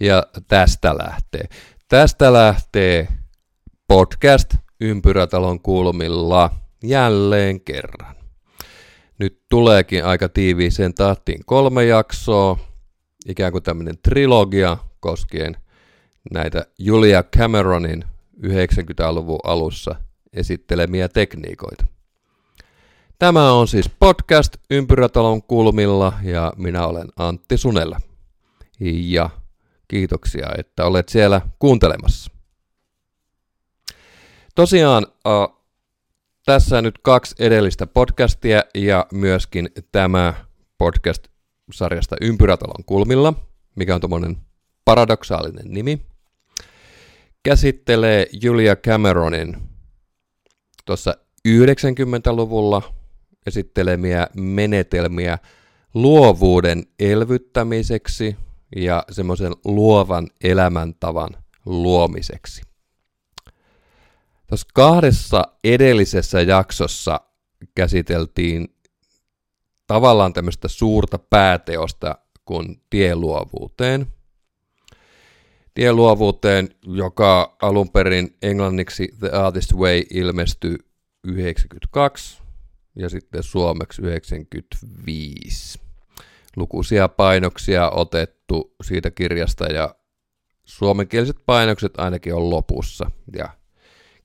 Ja tästä lähtee. Tästä lähtee podcast Ympyrätalon kulmilla jälleen kerran. Nyt tuleekin aika tiiviiseen tahtiin kolme jaksoa, ikään kuin tämmöinen trilogia koskien näitä Julia Cameronin 90-luvun alussa esittelemiä tekniikoita. Tämä on siis podcast Ympyrätalon kulmilla ja minä olen Antti Sunella. Ja kiitoksia, että olet siellä kuuntelemassa. Tosiaan tässä nyt kaksi edellistä podcastia ja myöskin tämä podcast sarjasta Ympyrätalon kulmilla, mikä on tuommoinen paradoksaalinen nimi, käsittelee Julia Cameronin tuossa 90-luvulla esittelemiä menetelmiä luovuuden elvyttämiseksi ja semmoisen luovan elämäntavan luomiseksi. Tuossa kahdessa edellisessä jaksossa käsiteltiin tavallaan tämmöistä suurta pääteosta kuin tieluovuuteen. Tieluovuuteen, joka alun perin englanniksi The Artist Way ilmestyi 92 ja sitten suomeksi 95. Lukuisia painoksia otettu siitä kirjasta ja suomenkieliset painokset ainakin on lopussa ja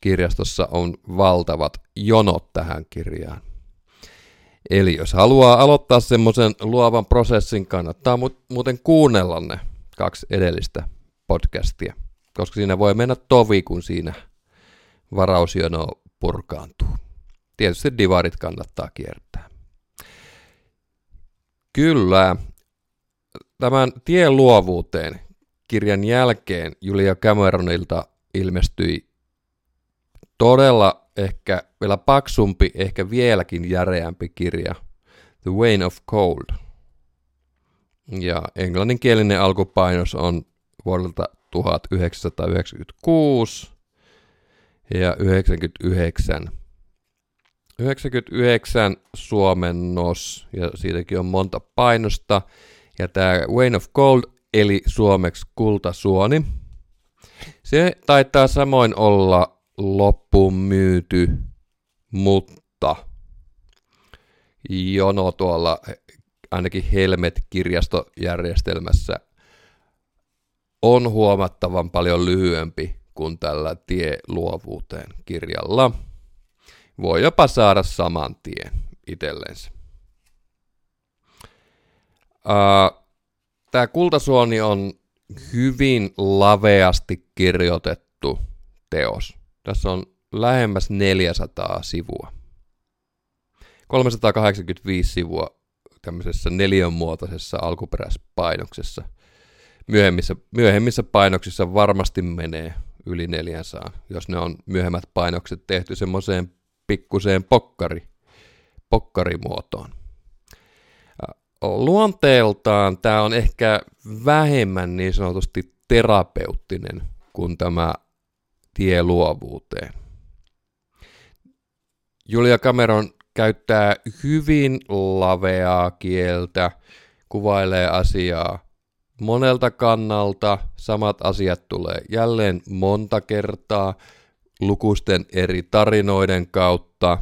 kirjastossa on valtavat jonot tähän kirjaan. Eli jos haluaa aloittaa semmoisen luovan prosessin, kannattaa muuten kuunnella ne kaksi edellistä podcastia, koska siinä voi mennä tovi, kun siinä varausjono purkaantuu. Tietysti divarit kannattaa kiertää. Kyllä, tämän tien luovuuteen kirjan jälkeen Julia Cameronilta ilmestyi todella ehkä vielä paksumpi, ehkä vieläkin järeämpi kirja, The Wayne of Cold. Ja englanninkielinen alkupainos on vuodelta 1996 ja 99. 99 suomennos ja siitäkin on monta painosta. Ja tämä Wayne of Gold eli suomeksi kultasuoni. Se taitaa samoin olla loppuun myyty, mutta jono tuolla ainakin Helmet-kirjastojärjestelmässä on huomattavan paljon lyhyempi kuin tällä tie luovuuteen kirjalla. Voi jopa saada saman tien itsellensä. Tämä kultasuoni on hyvin laveasti kirjoitettu teos. Tässä on lähemmäs 400 sivua. 385 sivua tämmöisessä neliönmuotoisessa alkuperäispainoksessa. Myöhemmissä, myöhemmissä painoksissa varmasti menee yli 400, jos ne on myöhemmät painokset tehty semmoiseen pikkuseen pokkari, pokkarimuotoon. Luonteeltaan tämä on ehkä vähemmän niin sanotusti terapeuttinen kuin tämä tie luovuuteen. Julia Cameron käyttää hyvin laveaa kieltä, kuvailee asiaa monelta kannalta, samat asiat tulee jälleen monta kertaa lukusten eri tarinoiden kautta.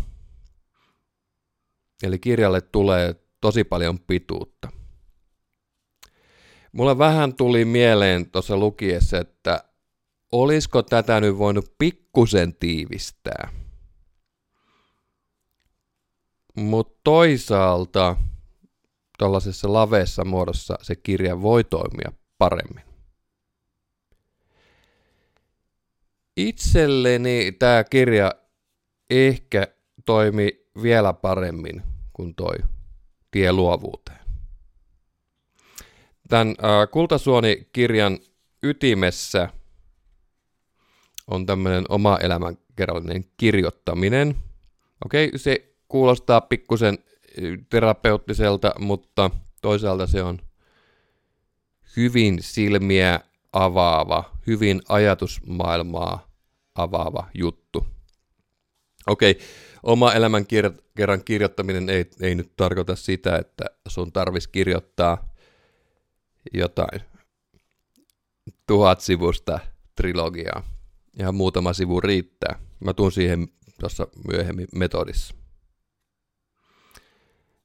Eli kirjalle tulee tosi paljon pituutta. Mulle vähän tuli mieleen tuossa lukiessa, että olisiko tätä nyt voinut pikkusen tiivistää. Mutta toisaalta tuollaisessa laveessa muodossa se kirja voi toimia paremmin. Itselleni tämä kirja ehkä toimi vielä paremmin kuin toi tie luovuuteen. Tämän Kultasuoni-kirjan ytimessä – on tämmöinen oma elämänkerrallinen kirjoittaminen. Okei, se kuulostaa pikkusen terapeuttiselta, mutta toisaalta se on hyvin silmiä avaava, hyvin ajatusmaailmaa avaava juttu. Okei, oma elämän kerran kirjoittaminen ei, ei nyt tarkoita sitä, että sun tarvitsisi kirjoittaa jotain tuhat sivusta trilogiaa. Ihan muutama sivu riittää. Mä tuun siihen tuossa myöhemmin metodissa.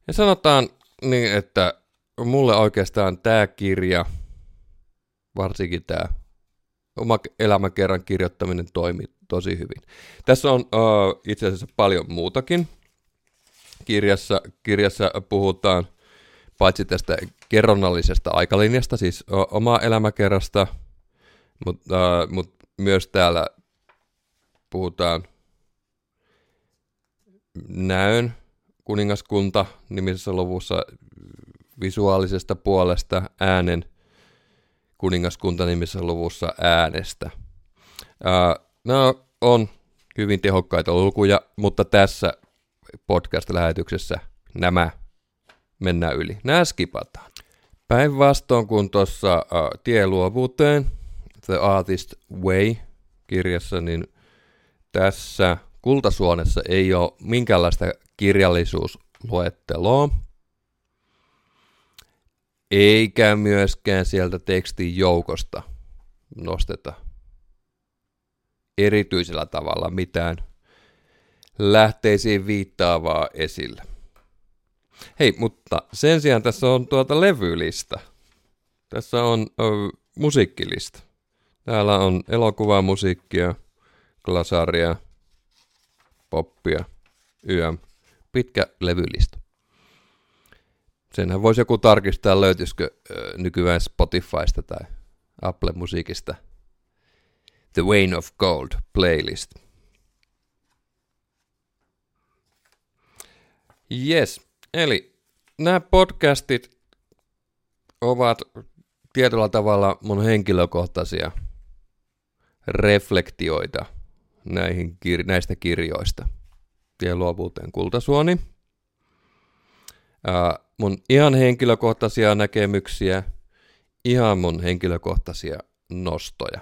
Ja sanotaan niin, että mulle oikeastaan tämä kirja, varsinkin tämä oma elämäkerran kirjoittaminen toimi tosi hyvin. Tässä on uh, itse asiassa paljon muutakin. Kirjassa, kirjassa puhutaan paitsi tästä kerronnallisesta aikalinjasta, siis oma elämäkerrasta, mutta uh, mut myös täällä puhutaan näön kuningaskunta nimisessä luvussa visuaalisesta puolesta äänen kuningaskunta nimisessä luvussa äänestä. Uh, nämä on hyvin tehokkaita lukuja, mutta tässä podcast-lähetyksessä nämä mennään yli. Nämä skipataan. Päinvastoin kuin tuossa uh, Tie luovuuteen, The Artist Way kirjassa, niin tässä kultasuonessa ei ole minkäänlaista kirjallisuusluetteloa, eikä myöskään sieltä tekstin joukosta nosteta erityisellä tavalla mitään lähteisiin viittaavaa esille. Hei, mutta sen sijaan tässä on tuota levylista. Tässä on ö, musiikkilista. Täällä on elokuvamusiikkia, glasaria, poppia, YM, pitkä levylista. Senhän voisi joku tarkistaa, löytyisikö nykyään Spotifysta tai Apple Musiikista The Wayne of Gold playlist. Yes, eli nämä podcastit ovat tietyllä tavalla mun henkilökohtaisia reflektioita näihin näistä kirjoista. Tie luovuuteen kultasuoni. Mun ihan henkilökohtaisia näkemyksiä, ihan mun henkilökohtaisia nostoja.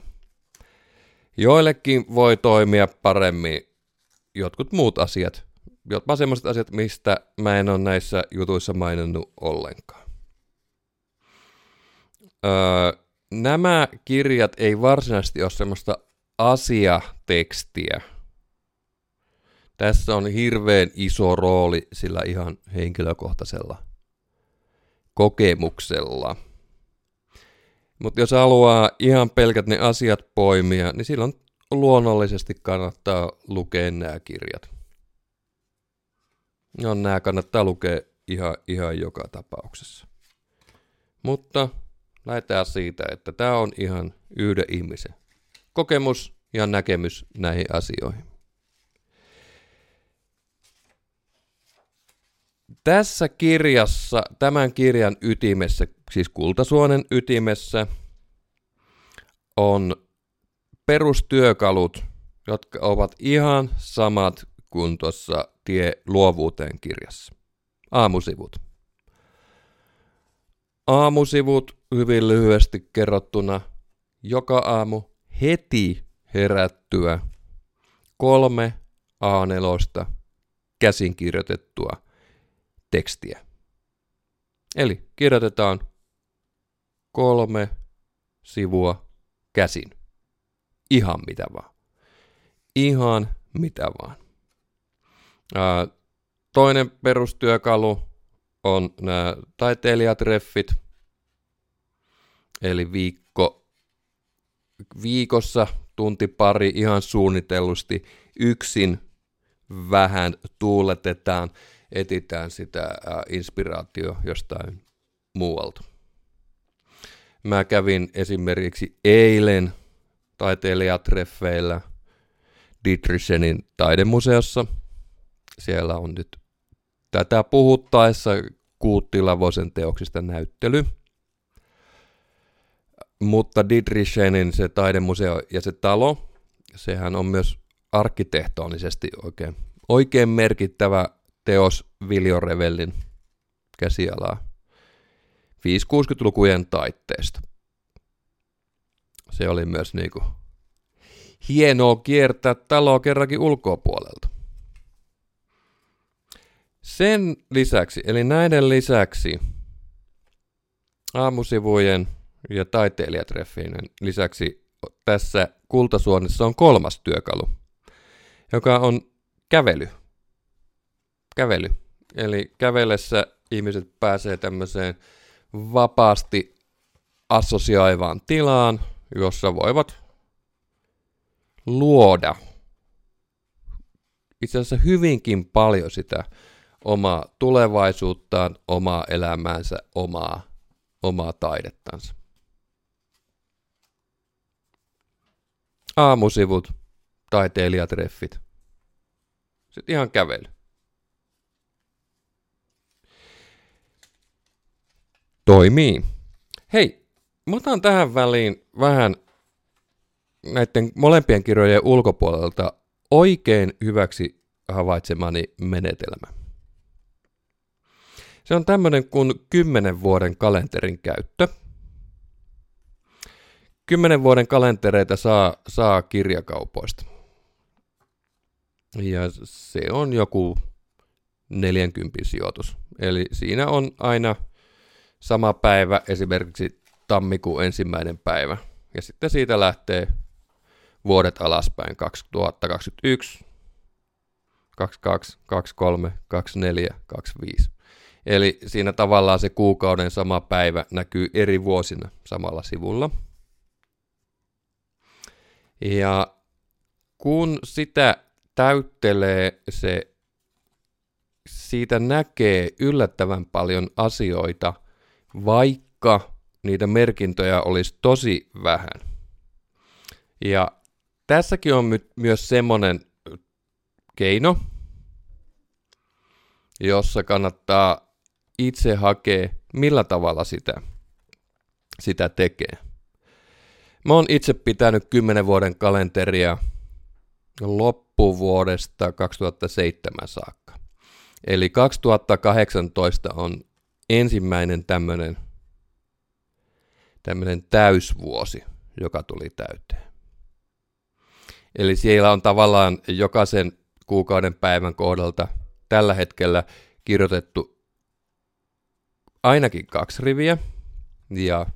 Joillekin voi toimia paremmin jotkut muut asiat, jopa sellaiset asiat, mistä mä en ole näissä jutuissa maininnut ollenkaan. Öö, nämä kirjat ei varsinaisesti ole semmoista asiatekstiä. Tässä on hirveän iso rooli sillä ihan henkilökohtaisella kokemuksella. Mutta jos haluaa ihan pelkät ne asiat poimia, niin silloin luonnollisesti kannattaa lukea nämä kirjat. No, nämä kannattaa lukea ihan, ihan joka tapauksessa. Mutta lähdetään siitä, että tämä on ihan yhden ihmisen kokemus ja näkemys näihin asioihin. Tässä kirjassa, tämän kirjan ytimessä, siis Kultasuonen ytimessä, on perustyökalut, jotka ovat ihan samat kuin tuossa Tie luovuuteen kirjassa. Aamusivut. Aamusivut hyvin lyhyesti kerrottuna joka aamu heti herättyä kolme A4 käsin kirjoitettua tekstiä. Eli kirjoitetaan kolme sivua käsin. Ihan mitä vaan. Ihan mitä vaan. Ää, toinen perustyökalu on nämä taiteilijatreffit, eli viikko, viikossa tunti pari ihan suunnitellusti yksin vähän tuuletetaan, etitään sitä inspiraatio jostain muualta. Mä kävin esimerkiksi eilen taiteilijatreffeillä Dietrichenin taidemuseossa. Siellä on nyt tätä puhuttaessa Kuutti Lavosen teoksista näyttely. Mutta Dietrichenin se taidemuseo ja se talo, sehän on myös arkkitehtonisesti oikein, oikein merkittävä teos Viljo Revellin käsialaa 5-60-lukujen taitteesta. Se oli myös niinku hienoa kiertää taloa kerrankin ulkopuolelta. Sen lisäksi, eli näiden lisäksi aamusivujen ja taiteilijatreffien lisäksi tässä kultasuonnissa on kolmas työkalu, joka on kävely. Kävely. Eli kävellessä ihmiset pääsee tämmöiseen vapaasti assosioivaan tilaan, jossa voivat luoda itse asiassa hyvinkin paljon sitä omaa tulevaisuuttaan, omaa elämäänsä, omaa, omaa taidettansa. Aamusivut, taiteilijatreffit. Sitten ihan kävely. Toimii. Hei, mä otan tähän väliin vähän näiden molempien kirjojen ulkopuolelta oikein hyväksi havaitsemani menetelmä. Se on tämmöinen kuin 10 vuoden kalenterin käyttö. 10 vuoden kalentereita saa, saa kirjakaupoista. Ja se on joku 40 sijoitus. Eli siinä on aina sama päivä, esimerkiksi tammikuun ensimmäinen päivä. Ja sitten siitä lähtee vuodet alaspäin 2021, 22, 23, 24, 25. Eli siinä tavallaan se kuukauden sama päivä näkyy eri vuosina samalla sivulla. Ja kun sitä täyttelee se, siitä näkee yllättävän paljon asioita, vaikka niitä merkintöjä olisi tosi vähän. Ja tässäkin on my- myös semmoinen keino, jossa kannattaa itse hakea, millä tavalla sitä, sitä tekee. Mä oon itse pitänyt 10 vuoden kalenteria loppuvuodesta 2007 saakka. Eli 2018 on ensimmäinen tämmöinen tämmöinen täysvuosi, joka tuli täyteen. Eli siellä on tavallaan jokaisen kuukauden päivän kohdalta tällä hetkellä kirjoitettu ainakin kaksi riviä ja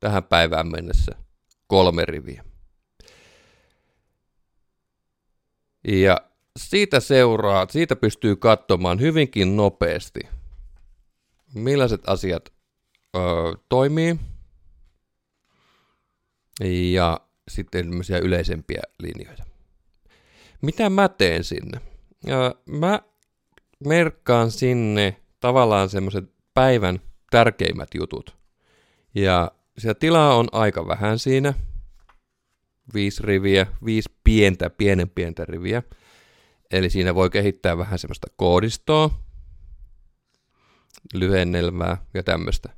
tähän päivään mennessä kolme riviä. Ja siitä seuraa, siitä pystyy katsomaan hyvinkin nopeasti, millaiset asiat ö, toimii ja sitten tämmöisiä yleisempiä linjoja. Mitä mä teen sinne? Ja mä merkkaan sinne tavallaan semmoiset päivän tärkeimmät jutut. Ja sitä tilaa on aika vähän siinä. Viisi riviä, viisi pientä, pienen pientä riviä. Eli siinä voi kehittää vähän semmoista koodistoa, lyhennelmää ja tämmöistä.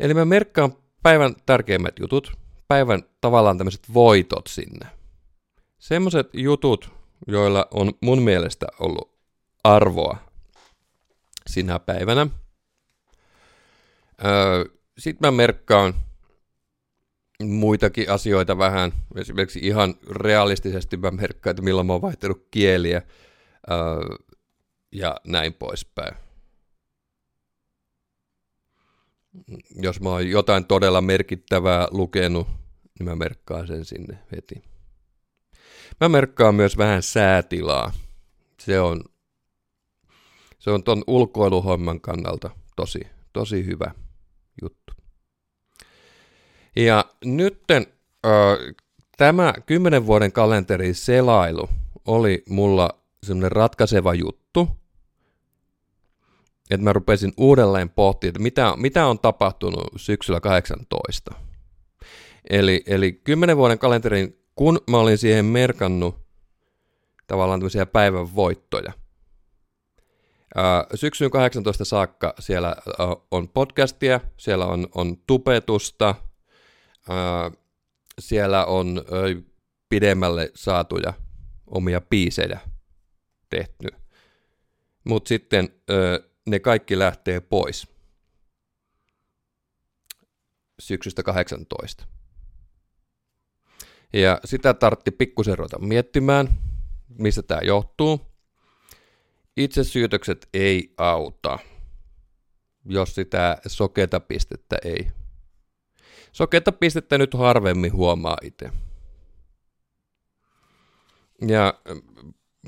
Eli mä merkkaan päivän tärkeimmät jutut, päivän tavallaan tämmöiset voitot sinne. Semmoiset jutut, joilla on mun mielestä ollut arvoa sinä päivänä. Öö, Sitten mä merkkaan muitakin asioita vähän. Esimerkiksi ihan realistisesti mä merkkaan, että milloin mä oon vaihtanut kieliä öö, ja näin poispäin. Jos mä oon jotain todella merkittävää lukenut, niin mä merkkaan sen sinne heti. Mä merkkaan myös vähän säätilaa. Se on, se on ton ulkoiluhomman kannalta tosi, tosi hyvä juttu. Ja nytten äh, tämä 10 vuoden kalenterin selailu oli mulla semmoinen ratkaiseva juttu, että mä rupesin uudelleen pohtimaan, että mitä, mitä on tapahtunut syksyllä 18. Eli, eli 10 vuoden kalenterin, kun mä olin siihen merkannut tavallaan tämmöisiä päivän voittoja. Syksyn 18 saakka siellä on podcastia, siellä on, on tupetusta, siellä on pidemmälle saatuja omia biisejä tehty. Mutta sitten ne kaikki lähtee pois syksystä 18. Ja sitä tartti pikkusen ruveta miettimään, mistä tämä johtuu. Itsesyytökset ei auta, jos sitä soketa pistettä ei. Sokeita pistettä nyt harvemmin huomaa itse. Ja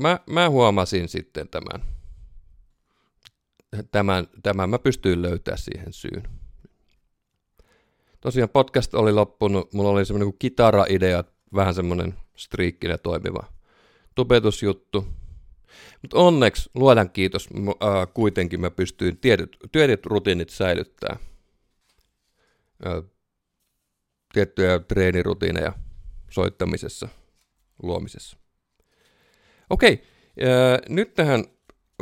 mä, mä huomasin sitten tämän. Tämän, tämän mä pystyin löytämään siihen syyn. Tosiaan podcast oli loppunut, mulla oli semmoinen kuin kitara-idea, vähän semmoinen striikkinä toimiva tubetusjuttu. Mutta onneksi, luodan kiitos, ää, kuitenkin mä pystyin tietyt, tietyt rutiinit säilyttää. Ää, tiettyjä treenirutiineja soittamisessa, luomisessa. Okei, ää, nyt tähän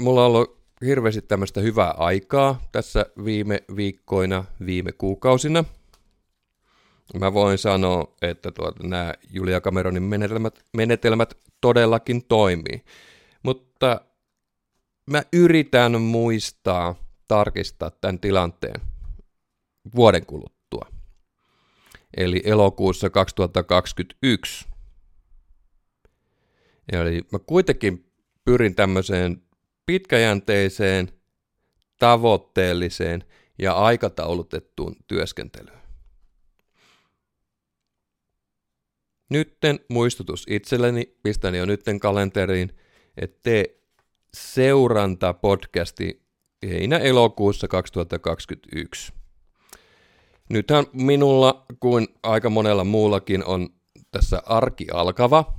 mulla on ollut hirveästi tämmöistä hyvää aikaa tässä viime viikkoina, viime kuukausina. Mä voin sanoa, että tuota, nämä Julia Cameronin menetelmät, menetelmät todellakin toimii. Mutta mä yritän muistaa, tarkistaa tämän tilanteen vuoden kuluttua. Eli elokuussa 2021. Eli mä kuitenkin pyrin tämmöiseen pitkäjänteiseen, tavoitteelliseen ja aikataulutettuun työskentelyyn. Nytten muistutus itselleni, pistän jo nytten kalenteriin, että tee seuranta podcasti heinä-elokuussa 2021. Nythän minulla kuin aika monella muullakin on tässä arki alkava.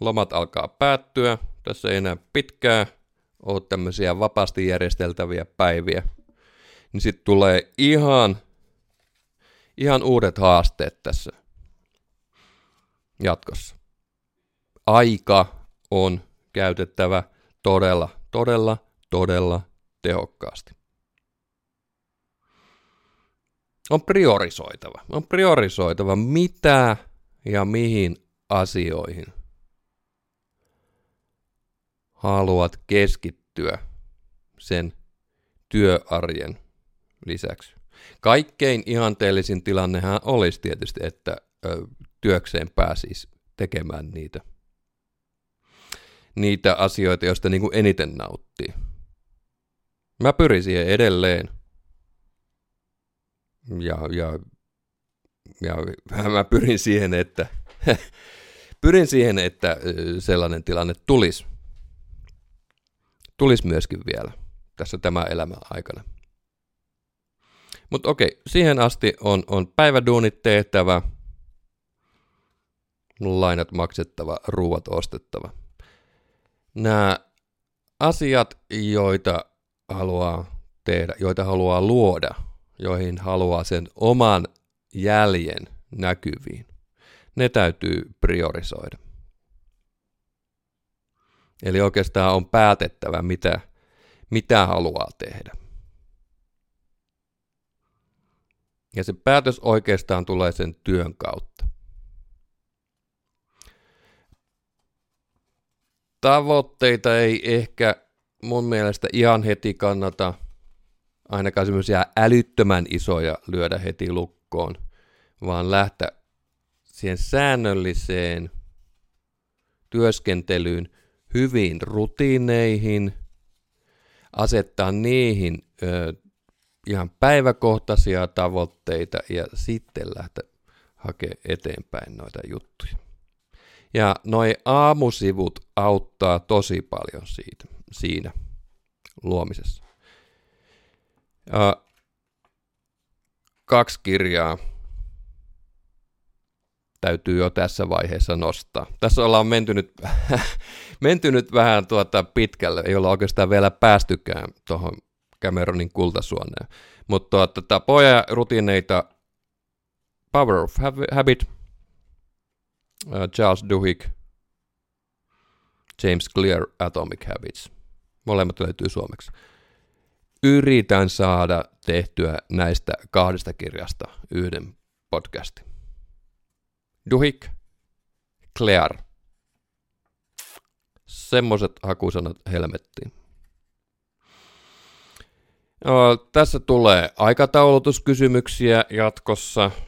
Lomat alkaa päättyä. Tässä ei enää pitkää ole tämmöisiä vapaasti järjesteltäviä päiviä. Niin sitten tulee ihan, ihan uudet haasteet tässä jatkossa. Aika on käytettävä todella, todella, todella tehokkaasti. On priorisoitava. On priorisoitava mitä ja mihin asioihin haluat keskittyä sen työarjen lisäksi. Kaikkein ihanteellisin tilannehan olisi tietysti, että työkseen pääsisi tekemään niitä, niitä asioita, joista niin kuin eniten nauttii. Mä pyrin siihen edelleen. Ja, ja, ja mä pyrin siihen, että pyrin siihen, että sellainen tilanne tulisi. Tulisi myöskin vielä tässä tämä elämän aikana. Mutta okei, siihen asti on, on päiväduunit tehtävä, lainat maksettava, ruuat ostettava. Nämä asiat, joita haluaa tehdä, joita haluaa luoda, joihin haluaa sen oman jäljen näkyviin, ne täytyy priorisoida. Eli oikeastaan on päätettävä, mitä, mitä haluaa tehdä. Ja se päätös oikeastaan tulee sen työn kautta. tavoitteita ei ehkä mun mielestä ihan heti kannata ainakaan semmoisia älyttömän isoja lyödä heti lukkoon, vaan lähteä siihen säännölliseen työskentelyyn hyvin rutiineihin, asettaa niihin ö, ihan päiväkohtaisia tavoitteita ja sitten lähteä hakemaan eteenpäin noita juttuja. Ja noi aamusivut auttaa tosi paljon siitä, siinä luomisessa. Ja kaksi kirjaa täytyy jo tässä vaiheessa nostaa. Tässä ollaan menty nyt, menty nyt vähän tuota pitkälle, ei olla oikeastaan vielä päästykään tuohon Cameronin kultasuoneen. Mutta tuota, tapoja rutiineita Power of Habit – Äh, Charles Duhigg, James Clear Atomic Habits. Molemmat löytyy suomeksi. Yritän saada tehtyä näistä kahdesta kirjasta yhden podcastin. Duhigg, Clear. Semmoiset hakusanat helmettiin. No, tässä tulee aikataulutuskysymyksiä jatkossa –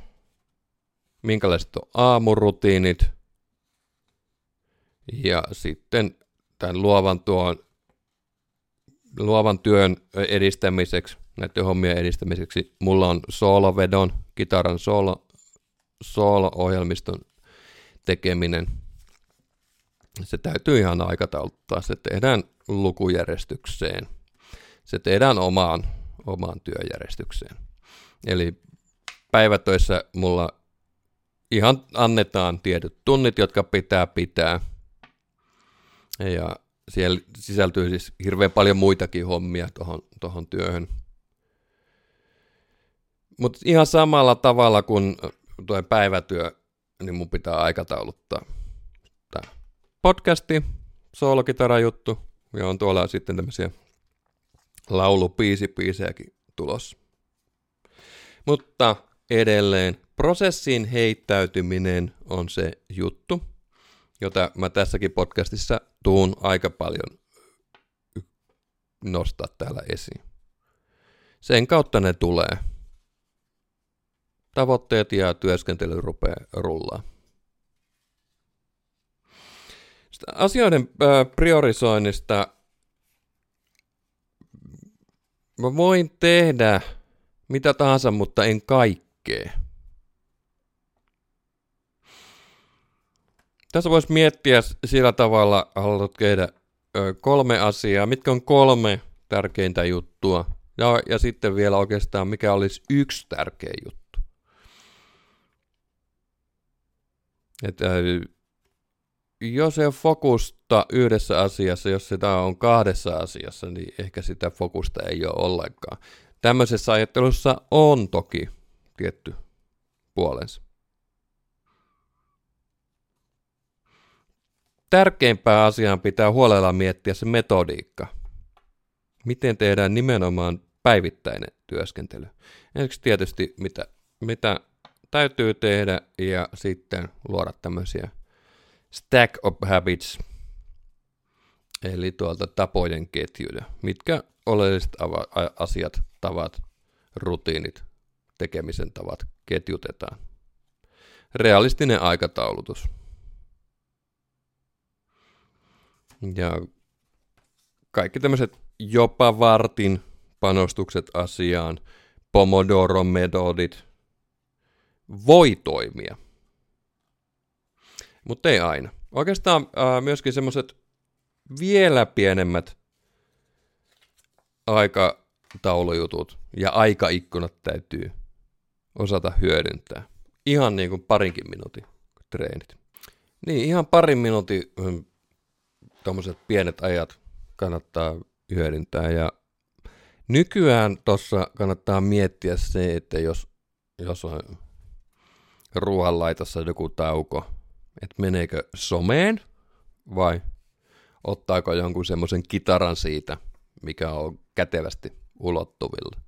minkälaiset on aamurutiinit ja sitten tämän luovan, tuon, luovan työn edistämiseksi, näiden hommien edistämiseksi, mulla on soolovedon, kitaran soolo, solo-ohjelmiston tekeminen, se täytyy ihan aikatauluttaa. Se tehdään lukujärjestykseen. Se tehdään omaan, omaan työjärjestykseen. Eli päivätöissä mulla ihan annetaan tietyt tunnit, jotka pitää pitää. Ja siellä sisältyy siis hirveän paljon muitakin hommia tuohon tohon työhön. Mutta ihan samalla tavalla kuin tuo päivätyö, niin mun pitää aikatauluttaa tämä podcasti, soolokitarajuttu, ja on tuolla sitten tämmöisiä laulupiisipiisejäkin tulossa. Mutta edelleen prosessiin heittäytyminen on se juttu, jota mä tässäkin podcastissa tuun aika paljon nostaa täällä esiin. Sen kautta ne tulee. Tavoitteet ja työskentely rupeaa rullaa. Sitä asioiden priorisoinnista mä voin tehdä mitä tahansa, mutta en kaikkea. Tässä voisi miettiä sillä tavalla, haluat tehdä kolme asiaa, mitkä on kolme tärkeintä juttua, ja, ja sitten vielä oikeastaan mikä olisi yksi tärkeä juttu. Että jos ei ole fokusta yhdessä asiassa, jos sitä on kahdessa asiassa, niin ehkä sitä fokusta ei ole ollenkaan. Tämmöisessä ajattelussa on toki tietty puolensa. tärkeimpää asiaa pitää huolella miettiä se metodiikka. Miten tehdään nimenomaan päivittäinen työskentely. Ensiksi tietysti mitä, mitä täytyy tehdä ja sitten luoda tämmöisiä stack of habits, eli tuolta tapojen ketjuja. Mitkä oleelliset asiat, tavat, rutiinit, tekemisen tavat ketjutetaan. Realistinen aikataulutus. Ja kaikki tämmöiset jopa vartin panostukset asiaan, Pomodoro-metodit, voi toimia. Mutta ei aina. Oikeastaan äh, myöskin semmoiset vielä pienemmät aikataulujutut ja aikaikkunat täytyy osata hyödyntää. Ihan niin kuin parinkin minuutin treenit. Niin, ihan parin minuutin hm, tuommoiset pienet ajat kannattaa hyödyntää. Ja nykyään tuossa kannattaa miettiä se, että jos, jos on ruoanlaitossa joku tauko, että meneekö someen vai ottaako jonkun semmoisen kitaran siitä, mikä on kätevästi ulottuvilla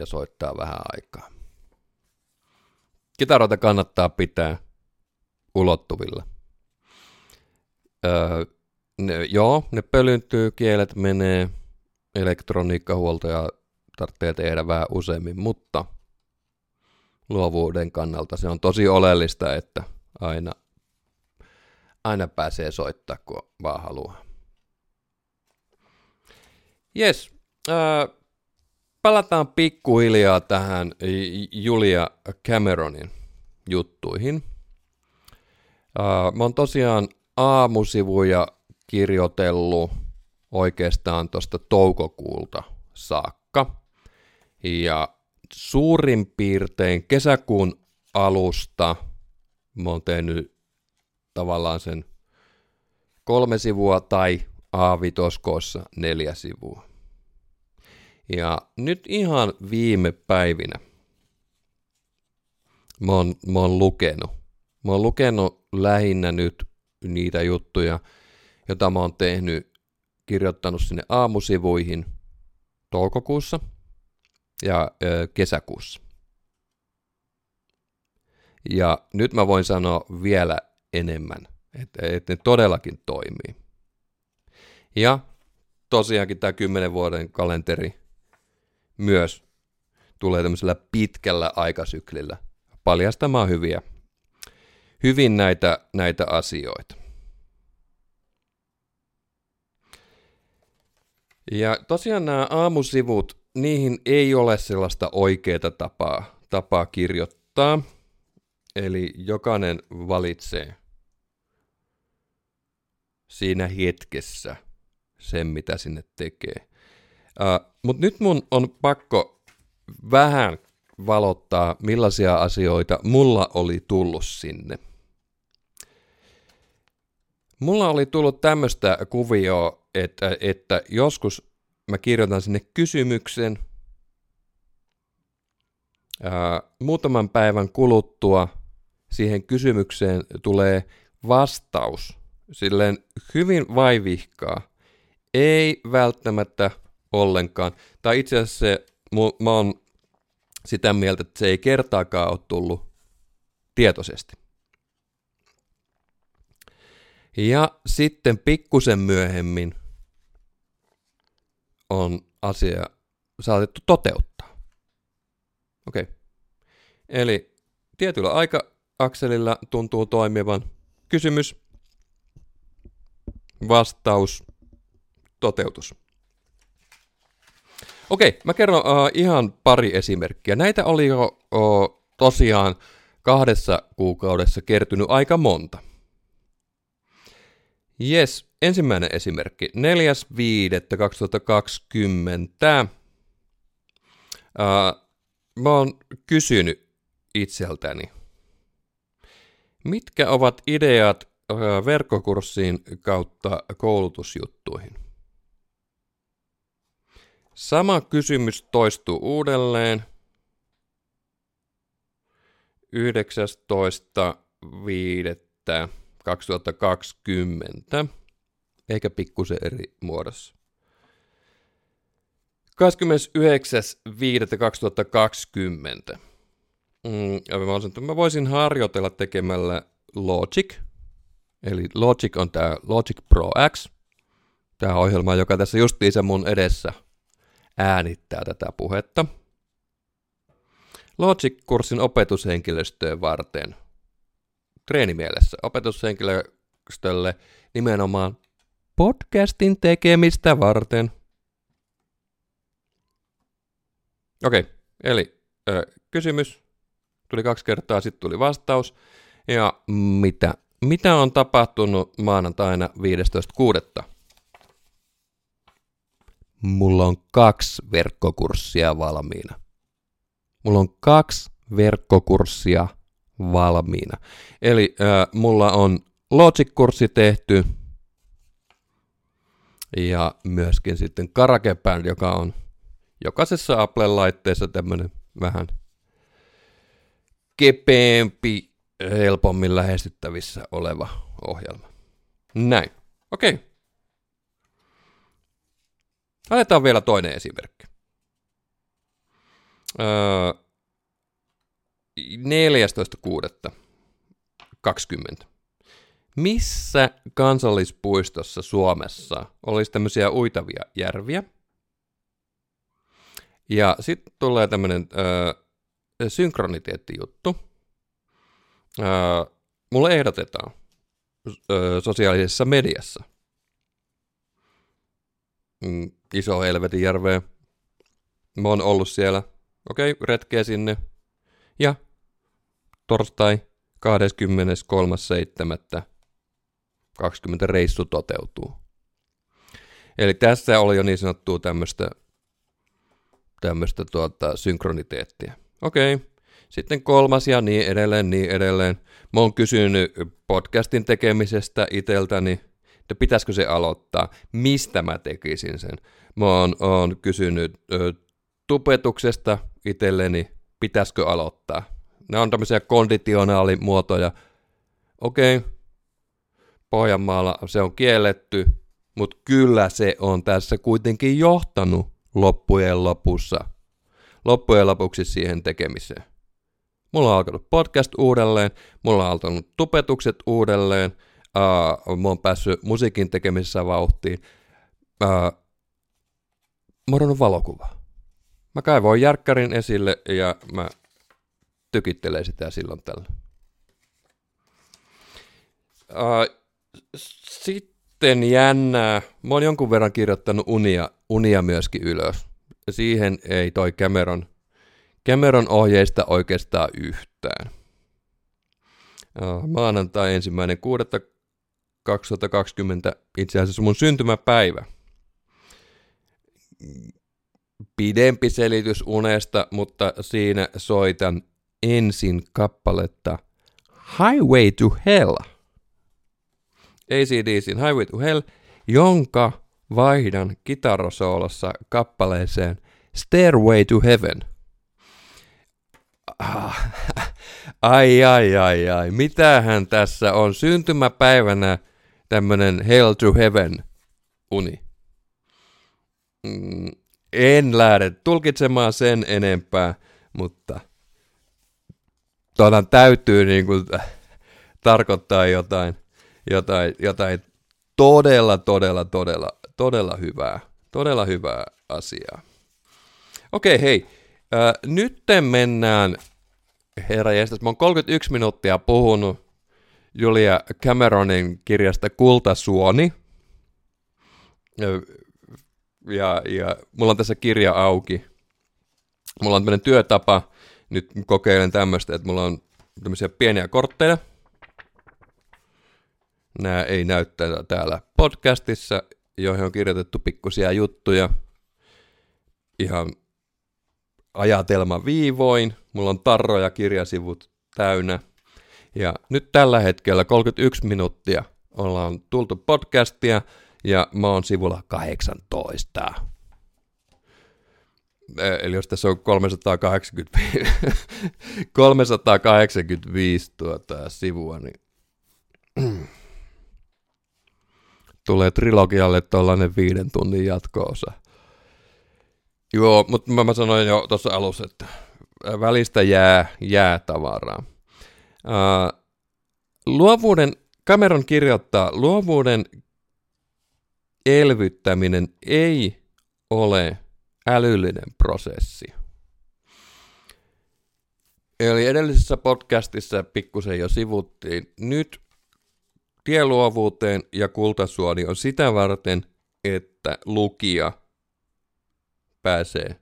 ja soittaa vähän aikaa. Kitaroita kannattaa pitää ulottuvilla. Öö, ne, joo, ne pölyntyy, kielet menee, elektroniikkahuoltoja tarvitsee tehdä vähän useammin, mutta luovuuden kannalta se on tosi oleellista, että aina, aina pääsee soittaa, kun vaan haluaa. Jes, öö, palataan pikkuhiljaa tähän Julia Cameronin juttuihin. Öö, mä oon tosiaan aamusivuja kirjoitellut oikeastaan tuosta toukokuulta saakka. Ja suurin piirtein kesäkuun alusta mä oon tehnyt tavallaan sen kolme sivua tai A5 neljä sivua. Ja nyt ihan viime päivinä mä oon, mä oon lukenut. Mä oon lukenut lähinnä nyt niitä juttuja, joita mä oon tehnyt, kirjoittanut sinne aamusivuihin toukokuussa ja ö, kesäkuussa. Ja nyt mä voin sanoa vielä enemmän, että, että ne todellakin toimii. Ja tosiaankin tämä 10 vuoden kalenteri myös tulee tämmöisellä pitkällä aikasyklillä paljastamaan hyviä hyvin näitä, näitä asioita. Ja tosiaan nämä aamusivut, niihin ei ole sellaista oikeaa tapaa, tapaa kirjo, valottaa. Eli jokainen valitsee siinä hetkessä sen, mitä sinne tekee. Uh, Mutta nyt mun on pakko vähän valottaa, millaisia asioita mulla oli tullut sinne. Mulla oli tullut tämmöistä kuvioa, että, että joskus mä kirjoitan sinne kysymyksen, ää, muutaman päivän kuluttua siihen kysymykseen tulee vastaus, silleen hyvin vaivihkaa, ei välttämättä ollenkaan, tai itse asiassa se, mä oon sitä mieltä, että se ei kertaakaan ole tullut tietoisesti. Ja sitten pikkusen myöhemmin on asia saatettu toteuttaa. Okei. Okay. Eli tietyllä aika-akselilla tuntuu toimivan kysymys, vastaus, toteutus. Okei, mä kerron uh, ihan pari esimerkkiä. Näitä oli jo uh, tosiaan kahdessa kuukaudessa kertynyt aika monta. Yes, ensimmäinen esimerkki. 4.5.2020. Uh, mä oon kysynyt itseltäni, mitkä ovat ideat verkkokurssiin kautta koulutusjuttuihin? Sama kysymys toistuu uudelleen. 19.5. 2020, eikä pikkusen eri muodossa. 29.5.2020. Mm, mä, että mä voisin harjoitella tekemällä Logic, eli Logic on tämä Logic Pro X, tämä ohjelma, joka tässä justiinsa mun edessä äänittää tätä puhetta. Logic-kurssin opetushenkilöstöön varten – treenimielessä opetushenkilöstölle nimenomaan podcastin tekemistä varten. Okei, okay, eli ö, kysymys tuli kaksi kertaa, sitten tuli vastaus. Ja mitä, mitä on tapahtunut maanantaina 15.6.? Mulla on kaksi verkkokurssia valmiina. Mulla on kaksi verkkokurssia valmiina. Eli äh, mulla on Logic-kurssi tehty ja myöskin sitten Band, joka on jokaisessa Apple-laitteessa tämmöinen vähän kepeämpi, helpommin lähestyttävissä oleva ohjelma. Näin. Okei. Okay. Otetaan vielä toinen esimerkki. Öö, 14.6.20. Missä kansallispuistossa Suomessa olisi tämmöisiä uitavia järviä? Ja sitten tulee tämmöinen synkroniteettijuttu. Öö, mulle ehdotetaan öö, sosiaalisessa mediassa mm, iso helvetin järveä. Mä oon ollut siellä. Okei, okay, retkeä sinne. Ja torstai 23.7. reissu toteutuu. Eli tässä oli jo niin sanottua tämmöistä tämmöistä tuota, synkroniteettia. Okei, sitten kolmas ja niin edelleen, niin edelleen. Mä oon kysynyt podcastin tekemisestä iteltäni, että pitäisikö se aloittaa, mistä mä tekisin sen. Mä oon, oon kysynyt ö, tupetuksesta itselleni, pitäisikö aloittaa. Ne on tämmöisiä konditionaalimuotoja. Okei, okay. Pohjanmaalla se on kielletty, mutta kyllä se on tässä kuitenkin johtanut loppujen lopussa, loppujen lopuksi siihen tekemiseen. Mulla on alkanut podcast uudelleen, mulla on alkanut tupetukset uudelleen, uh, mä oon päässyt musiikin tekemisessä vauhtiin. Uh, mä oon valokuva. Mä kaivoin järkkärin esille ja mä tykittelee sitä silloin tällä. Sitten jännää. Mä oon jonkun verran kirjoittanut unia, unia myöskin ylös. Siihen ei toi Cameron, Cameron ohjeista oikeastaan yhtään. Maanantai ensimmäinen 2020, itse asiassa mun syntymäpäivä. Pidempi selitys unesta, mutta siinä soitan ensin kappaletta Highway to Hell. ACDCin Highway to Hell, jonka vaihdan kitarasoolossa kappaleeseen Stairway to Heaven. Ah, ai, ai, ai, ai. Mitähän tässä on syntymäpäivänä tämmönen Hell to Heaven uni? Mm, en lähde tulkitsemaan sen enempää, mutta tuota täytyy niin kuin, tarkoittaa jotain, jotain, jotain todella, todella, todella, todella hyvää, todella hyvää asiaa. Okei, hei. Äh, nytten mennään, herra jästäs, mä oon 31 minuuttia puhunut Julia Cameronin kirjasta Kultasuoni. Ja, ja mulla on tässä kirja auki. Mulla on tämmöinen työtapa, nyt kokeilen tämmöistä, että mulla on tämmöisiä pieniä kortteja. Nämä ei näyttää täällä podcastissa, joihin on kirjoitettu pikkusia juttuja. Ihan ajatelma viivoin. Mulla on tarroja kirjasivut täynnä. Ja nyt tällä hetkellä 31 minuuttia ollaan tultu podcastia ja mä oon sivulla 18. Eli jos tässä on 385, 385 tuota sivua, niin tulee trilogialle tuollainen viiden tunnin jatko-osa. Joo, mutta mä, mä sanoin jo tuossa alussa, että välistä jää, jää tavaraa. Uh, luovuuden, Cameron kirjoittaa, luovuuden elvyttäminen ei ole älyllinen prosessi. Eli edellisessä podcastissa pikkusen jo sivuttiin. Nyt tieluovuuteen ja kultasuoni on sitä varten, että lukija pääsee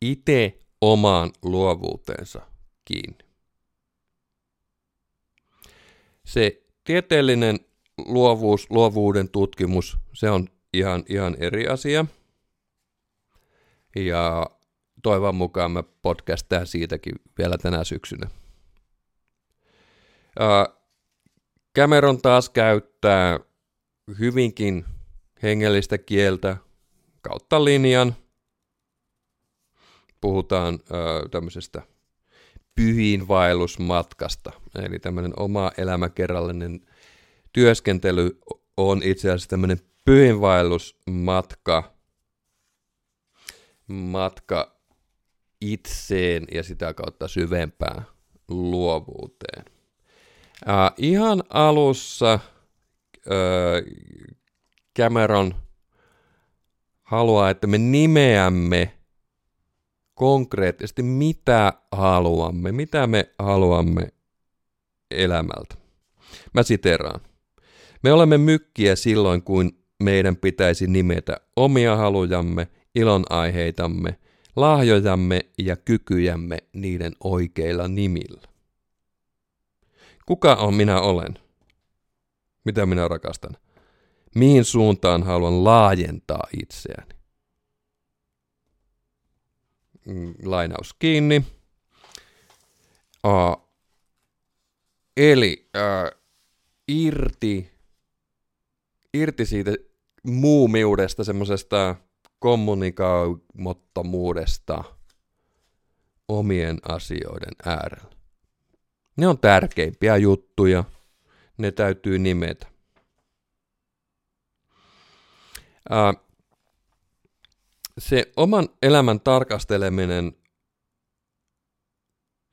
itse omaan luovuuteensa kiinni. Se tieteellinen luovuus, luovuuden tutkimus, se on ihan, ihan eri asia. Ja toivon mukaan mä podcastaan siitäkin vielä tänä syksynä. Cameron taas käyttää hyvinkin hengellistä kieltä kautta linjan. Puhutaan ö, tämmöisestä pyhiinvaellusmatkasta, eli tämmöinen oma elämäkerrallinen työskentely on itse asiassa tämmöinen pyhiinvaellusmatka matka itseen ja sitä kautta syvempään luovuuteen. Uh, ihan alussa uh, Cameron haluaa, että me nimeämme konkreettisesti, mitä haluamme, mitä me haluamme elämältä. Mä siteraan. Me olemme mykkiä silloin, kun meidän pitäisi nimetä omia halujamme, ilonaiheitamme, lahjojamme ja kykyjämme niiden oikeilla nimillä. Kuka on minä olen? Mitä minä rakastan? Mihin suuntaan haluan laajentaa itseäni? Mm, lainaus kiinni. Uh, eli uh, irti, irti siitä muumiudesta, semmoisesta kommunikaamattomuudesta omien asioiden äärellä. Ne on tärkeimpiä juttuja, ne täytyy nimetä. Uh, se oman elämän tarkasteleminen,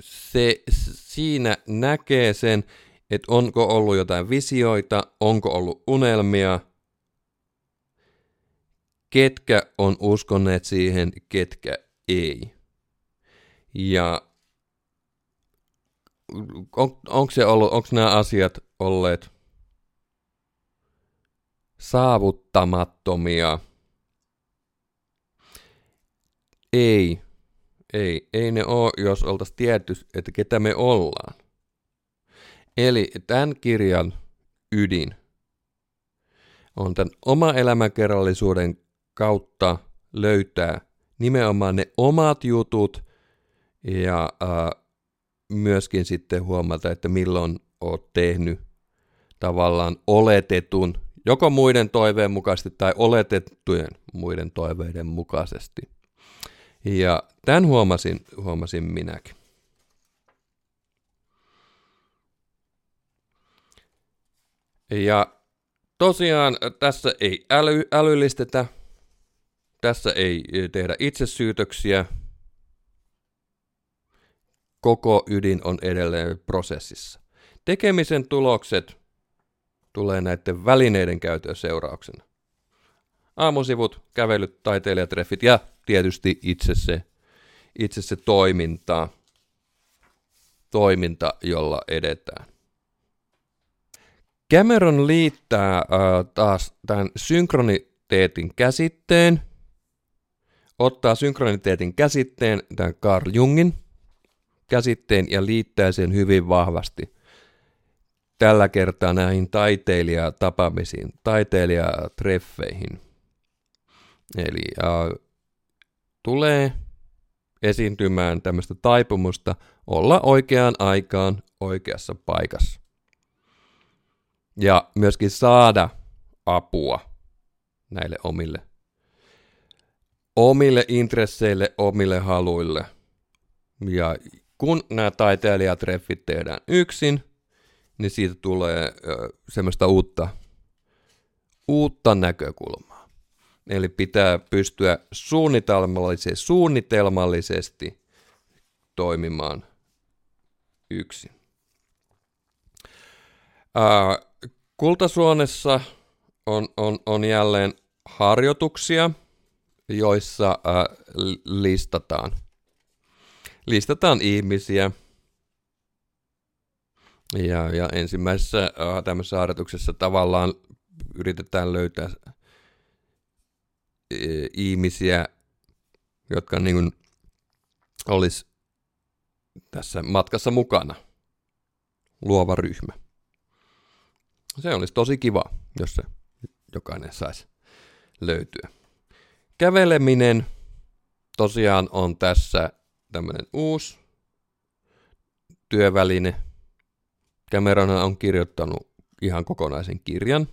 se siinä näkee sen, että onko ollut jotain visioita, onko ollut unelmia, ketkä on uskoneet siihen, ketkä ei. Ja on, onko se ollut, onko nämä asiat olleet saavuttamattomia – ei. Ei, ei ne ole, jos oltaisiin tietty, että ketä me ollaan. Eli tämän kirjan ydin on tämän oma elämänkerrallisuuden kautta löytää nimenomaan ne omat jutut ja äh, myöskin sitten huomata, että milloin olet tehnyt tavallaan oletetun, joko muiden toiveen mukaisesti tai oletettujen muiden toiveiden mukaisesti. Ja tämän huomasin, huomasin minäkin. Ja tosiaan tässä ei äly, älyllistetä, tässä ei tehdä itsesyytöksiä, koko ydin on edelleen prosessissa. Tekemisen tulokset tulee näiden välineiden käytön seurauksena. Aamusivut, kävelyt, taiteilijatreffit ja tietysti itse se, itse se toiminta, toiminta, jolla edetään. Cameron liittää äh, taas tämän synkroniteetin käsitteen, ottaa synkroniteetin käsitteen, tämän Carl Jungin käsitteen ja liittää sen hyvin vahvasti tällä kertaa näihin taiteilijatapaamisiin, taiteilijatreffeihin. Eli äh, tulee esiintymään tämmöistä taipumusta olla oikeaan aikaan oikeassa paikassa. Ja myöskin saada apua näille omille, omille intresseille, omille haluille. Ja kun nämä taiteilijatreffit tehdään yksin, niin siitä tulee semmoista uutta, uutta näkökulmaa. Eli pitää pystyä suunnitelmallisesti, suunnitelmallisesti toimimaan yksin. Kultasuonessa on, on, on jälleen harjoituksia, joissa listataan, listataan ihmisiä – ja, ja ensimmäisessä äh, tämmöisessä harjoituksessa tavallaan yritetään löytää äh, ihmisiä, jotka niin kuin olisi tässä matkassa mukana. Luova ryhmä. Se olisi tosi kiva, jos se jokainen saisi löytyä. Käveleminen tosiaan on tässä tämmöinen uusi työväline, Cameron on kirjoittanut ihan kokonaisen kirjan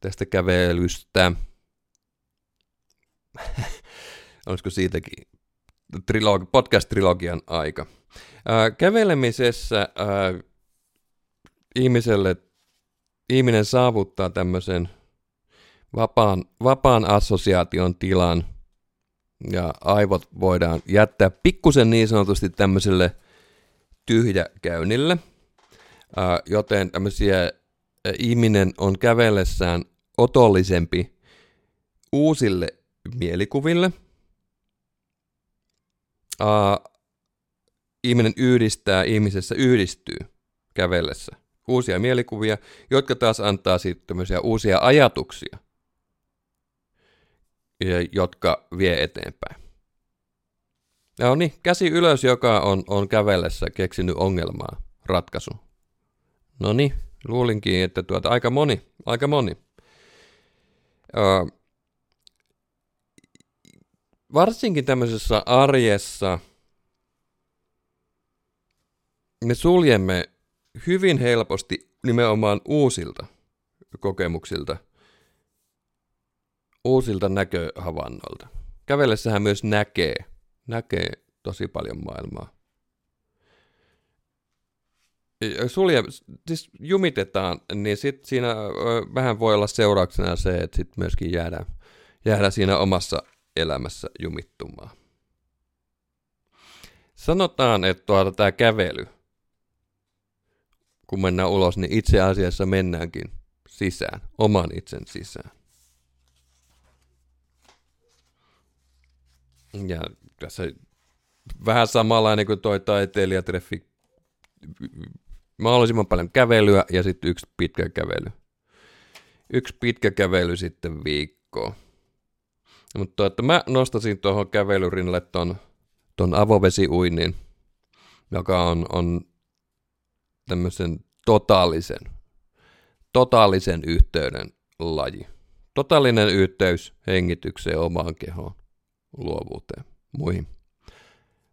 tästä kävelystä. Olisiko siitäkin trilogi, podcast-trilogian aika. Ää, kävelemisessä ää, ihmiselle, ihminen saavuttaa tämmöisen vapaan, vapaan assosiaation tilan, ja aivot voidaan jättää pikkusen niin sanotusti tämmöiselle tyhjäkäynnille – joten tämmöisiä ihminen on kävellessään otollisempi uusille mielikuville. ihminen yhdistää, ihmisessä yhdistyy kävellessä uusia mielikuvia, jotka taas antaa sitten uusia ajatuksia, jotka vie eteenpäin. Ja niin, käsi ylös, joka on, on kävellessä keksinyt ongelmaa, ratkaisu. No niin, luulinkin, että tuota, aika moni, aika moni. Öö, varsinkin tämmöisessä arjessa me suljemme hyvin helposti nimenomaan uusilta kokemuksilta, uusilta näköhavainnoilta. Kävellessähän myös näkee, näkee tosi paljon maailmaa sulje, siis jumitetaan, niin sit siinä vähän voi olla seurauksena se, että sit myöskin jäädään, jäädään siinä omassa elämässä jumittumaan. Sanotaan, että tuota, tämä kävely, kun mennään ulos, niin itse asiassa mennäänkin sisään, oman itsen sisään. Ja tässä vähän samanlainen kuin toi taiteilijatreffi mahdollisimman paljon kävelyä ja sitten yksi pitkä kävely. Yksi pitkä kävely sitten viikkoon. Mutta että mä nostasin tuohon kävelyrinnalle ton ton avovesiuinnin, joka on, on tämmöisen totaalisen, totaalisen yhteyden laji. Totaalinen yhteys hengitykseen, omaan kehoon, luovuuteen, muihin.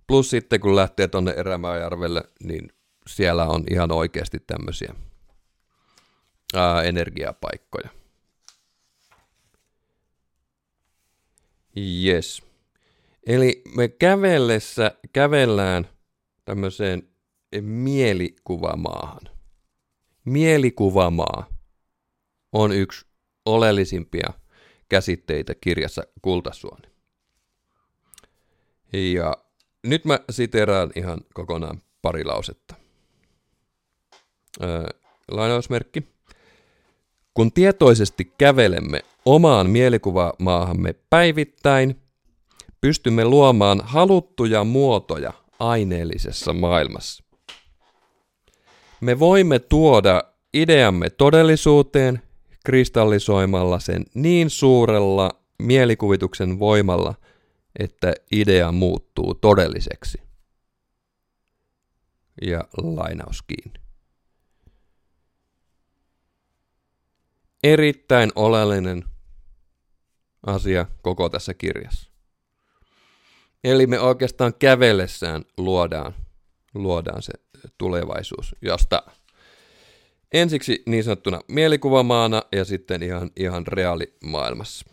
Plus sitten kun lähtee tuonne Erämäjärvelle, niin siellä on ihan oikeasti tämmöisiä ää, energiapaikkoja. Yes. Eli me kävellessä kävellään tämmöiseen mielikuvamaahan. Mielikuvamaa on yksi oleellisimpia käsitteitä kirjassa Kultasuoni. Ja nyt mä siteraan ihan kokonaan pari lausetta. Öö, lainausmerkki. Kun tietoisesti kävelemme omaan mielikuvamaahamme päivittäin, pystymme luomaan haluttuja muotoja aineellisessa maailmassa. Me voimme tuoda ideamme todellisuuteen kristallisoimalla sen niin suurella mielikuvituksen voimalla, että idea muuttuu todelliseksi. Ja lainaus kiinni. Erittäin oleellinen asia koko tässä kirjassa. Eli me oikeastaan kävellessään luodaan, luodaan se tulevaisuus, josta ensiksi niin sanottuna mielikuvamaana ja sitten ihan, ihan reaalimaailmassa.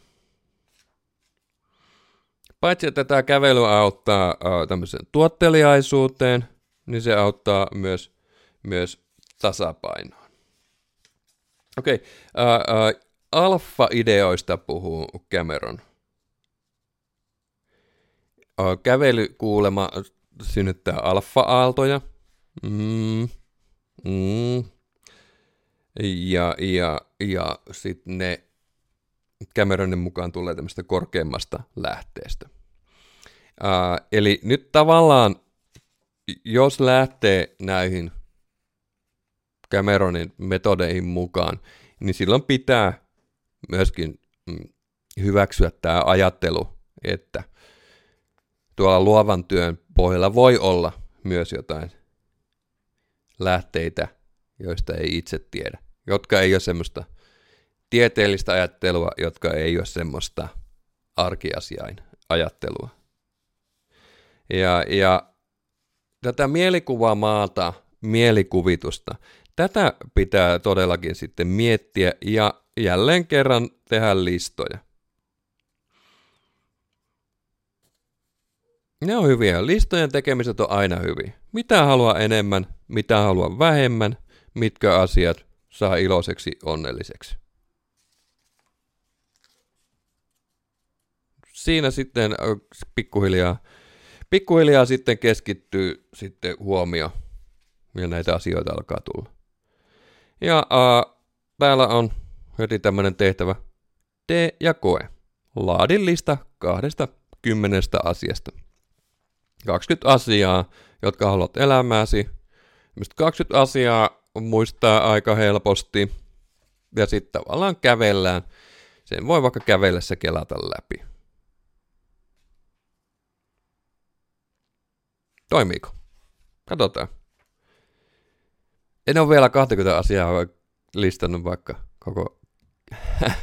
Paitsi että tämä kävely auttaa äh, tämmöiseen tuotteliaisuuteen, niin se auttaa myös, myös tasapainoon. Okei, okay, äh, äh, alfa-ideoista puhuu Cameron. Kävely kuulema synnyttää alfa-aaltoja. Mm, mm. Ja, ja, ja sitten ne Cameronin mukaan tulee tämmöistä korkeammasta lähteestä. Ää, eli nyt tavallaan, jos lähtee näihin Cameronin metodeihin mukaan, niin silloin pitää myöskin mm, hyväksyä tämä ajattelu, että tuolla luovan työn pohjalla voi olla myös jotain lähteitä, joista ei itse tiedä, jotka ei ole semmoista – tieteellistä ajattelua, jotka ei ole semmoista arkiasiain ajattelua. Ja, ja tätä mielikuvamaata, mielikuvitusta, tätä pitää todellakin sitten miettiä ja jälleen kerran tehdä listoja. Ne on hyviä. Listojen tekemiset on aina hyviä. Mitä haluaa enemmän, mitä haluaa vähemmän, mitkä asiat saa iloiseksi, onnelliseksi. Siinä sitten pikkuhiljaa, pikkuhiljaa sitten keskittyy sitten huomio ja näitä asioita alkaa tulla. Ja äh, täällä on heti tämmöinen tehtävä. Tee ja koe. Laadin lista kahdesta kymmenestä asiasta. 20 asiaa, jotka haluat elämääsi. 20 asiaa muistaa aika helposti. Ja sitten tavallaan kävellään. Sen voi vaikka kävellessä kelata läpi. Toimiiko? Katsotaan. En ole vielä 20 asiaa listannut vaikka koko,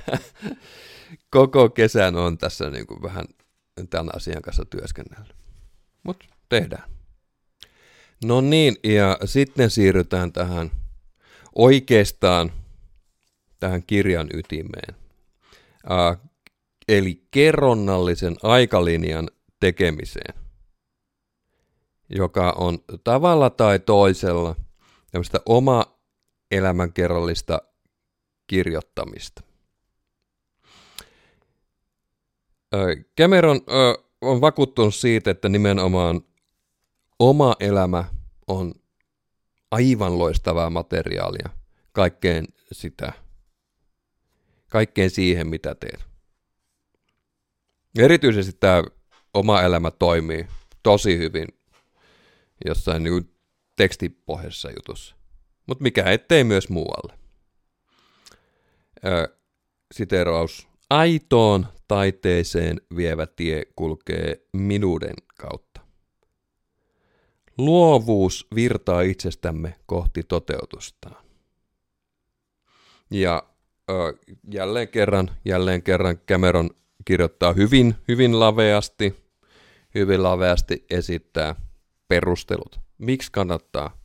koko kesän on tässä niin kuin vähän tämän asian kanssa työskennellyt. Mutta tehdään. No niin, ja sitten siirrytään tähän oikeastaan tähän kirjan ytimeen. Uh, eli kerronnallisen aikalinjan tekemiseen joka on tavalla tai toisella tämmöistä oma elämänkerrallista kirjoittamista. Cameron on vakuuttunut siitä, että nimenomaan oma elämä on aivan loistavaa materiaalia kaikkeen sitä, kaikkeen siihen, mitä teet. Erityisesti tämä oma elämä toimii tosi hyvin jossain niin tekstipohjassa jutussa. Mutta mikä ettei myös muualle. Ö, siteraus. Aitoon taiteeseen vievä tie kulkee minuuden kautta. Luovuus virtaa itsestämme kohti toteutustaan. Ja ö, jälleen kerran, jälleen kerran Cameron kirjoittaa hyvin, hyvin laveasti, hyvin laveasti esittää perustelut. Miksi kannattaa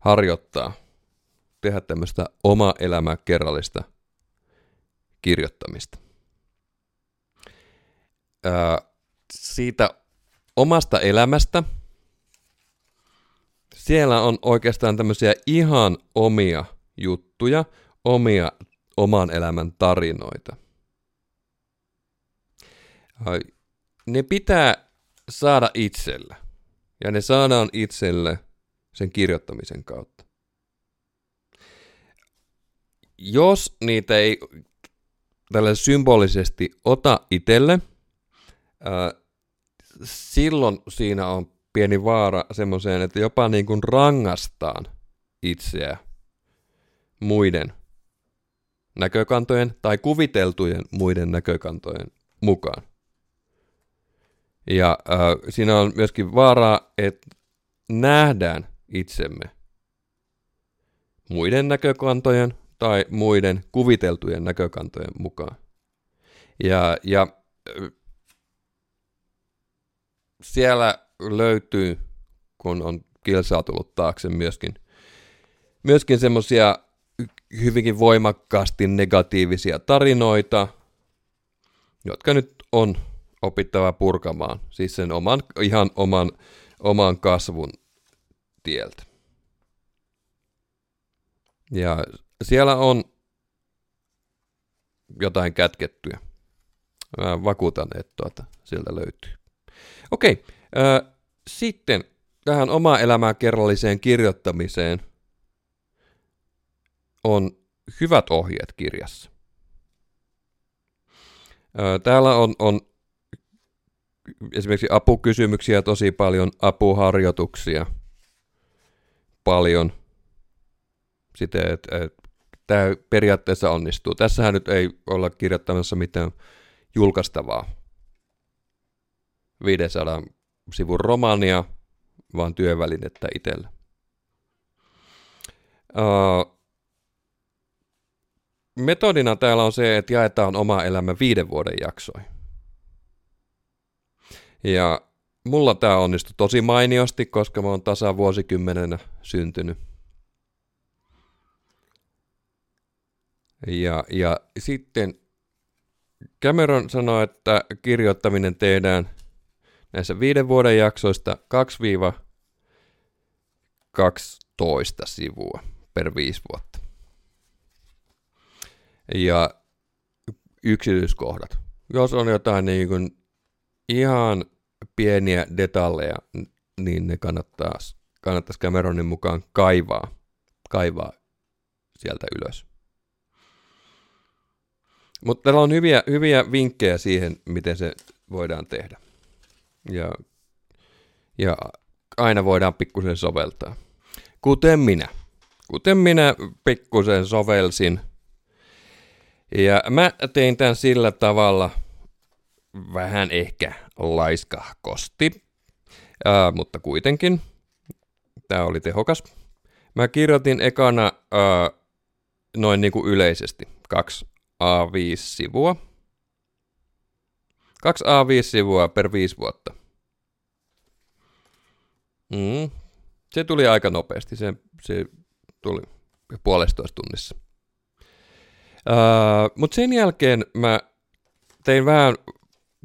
harjoittaa, tehdä tämmöistä oma elämä kerrallista kirjoittamista. Ää, siitä omasta elämästä siellä on oikeastaan tämmöisiä ihan omia juttuja, omia oman elämän tarinoita. Ne pitää saada itsellä. Ja ne saadaan itselle sen kirjoittamisen kautta. Jos niitä ei tällä symbolisesti ota itselle, ää, silloin siinä on pieni vaara semmoiseen, että jopa niin kuin rangastaan itseä muiden näkökantojen tai kuviteltujen muiden näkökantojen mukaan. Ja äh, siinä on myöskin vaaraa, että nähdään itsemme muiden näkökantojen tai muiden kuviteltujen näkökantojen mukaan. Ja, ja siellä löytyy, kun on kilsaa tullut taakse myöskin, myöskin semmoisia hyvinkin voimakkaasti negatiivisia tarinoita, jotka nyt on opittava purkamaan, siis sen oman, ihan oman, oman kasvun tieltä. Ja siellä on jotain kätkettyä. Mä vakuutan, että tuota, sieltä löytyy. Okei, äh, sitten tähän oma elämää kerralliseen kirjoittamiseen on hyvät ohjeet kirjassa. Täällä on, on esimerkiksi apukysymyksiä tosi paljon, apuharjoituksia paljon. Sitten, että et, tämä periaatteessa onnistuu. Tässähän nyt ei olla kirjoittamassa mitään julkaistavaa 500 sivun romania, vaan työvälinettä itsellä. Uh, metodina täällä on se, että jaetaan oma elämä viiden vuoden jaksoihin. Ja mulla tämä onnistui tosi mainiosti, koska mä oon tasa vuosikymmenenä syntynyt. Ja, ja sitten Cameron sanoi, että kirjoittaminen tehdään näissä viiden vuoden jaksoista 2-12 sivua per viisi vuotta. Ja yksityiskohdat. Jos on jotain niin kuin ihan pieniä detalleja, niin ne kannattaa, kannattaisi Cameronin mukaan kaivaa, kaivaa sieltä ylös. Mutta täällä on hyviä, hyviä vinkkejä siihen, miten se voidaan tehdä. Ja, ja aina voidaan pikkusen soveltaa. Kuten minä. Kuten minä pikkusen sovelsin. Ja mä tein tämän sillä tavalla – vähän ehkä laiskahkosti, ää, mutta kuitenkin tämä oli tehokas. Mä kirjoitin ekana ää, noin niin kuin yleisesti kaksi A5-sivua. Kaksi A5-sivua per viisi vuotta. Mm. Se tuli aika nopeasti, se, se tuli puolestoista tunnissa. Uh, Mutta sen jälkeen mä tein vähän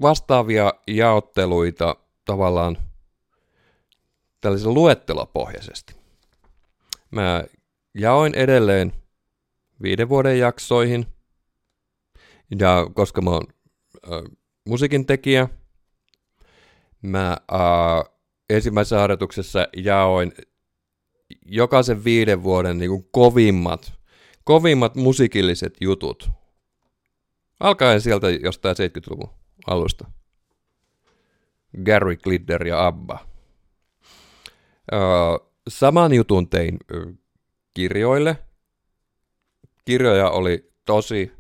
vastaavia jaotteluita tavallaan tällaisen luettelopohjaisesti. Mä jaoin edelleen viiden vuoden jaksoihin, ja koska mä oon äh, musiikin tekijä, mä äh, ensimmäisessä harjoituksessa jaoin jokaisen viiden vuoden niin kuin kovimmat, kovimmat musiikilliset jutut. Alkaen sieltä jostain 70-luvun alusta. Gary Glitter ja Abba. saman jutun tein kirjoille. Kirjoja oli tosi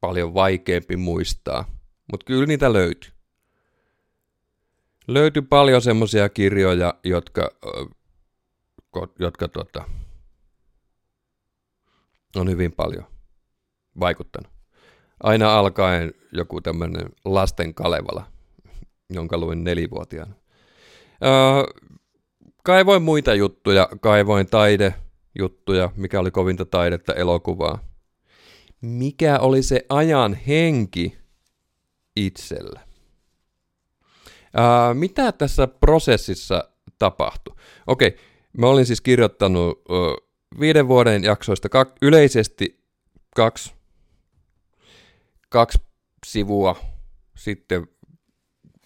paljon vaikeampi muistaa, mutta kyllä niitä löytyi. Löytyi paljon semmoisia kirjoja, jotka, jotka tota, on hyvin paljon vaikuttanut. Aina alkaen joku tämmöinen lasten Kalevala, jonka luin nelivuotiaana. Öö, kaivoin muita juttuja, kaivoin taidejuttuja, mikä oli kovinta taidetta, elokuvaa. Mikä oli se ajan henki itsellä? Öö, mitä tässä prosessissa tapahtui? Okei, mä olin siis kirjoittanut öö, viiden vuoden jaksoista kak, yleisesti kaksi, kaksi sivua, sitten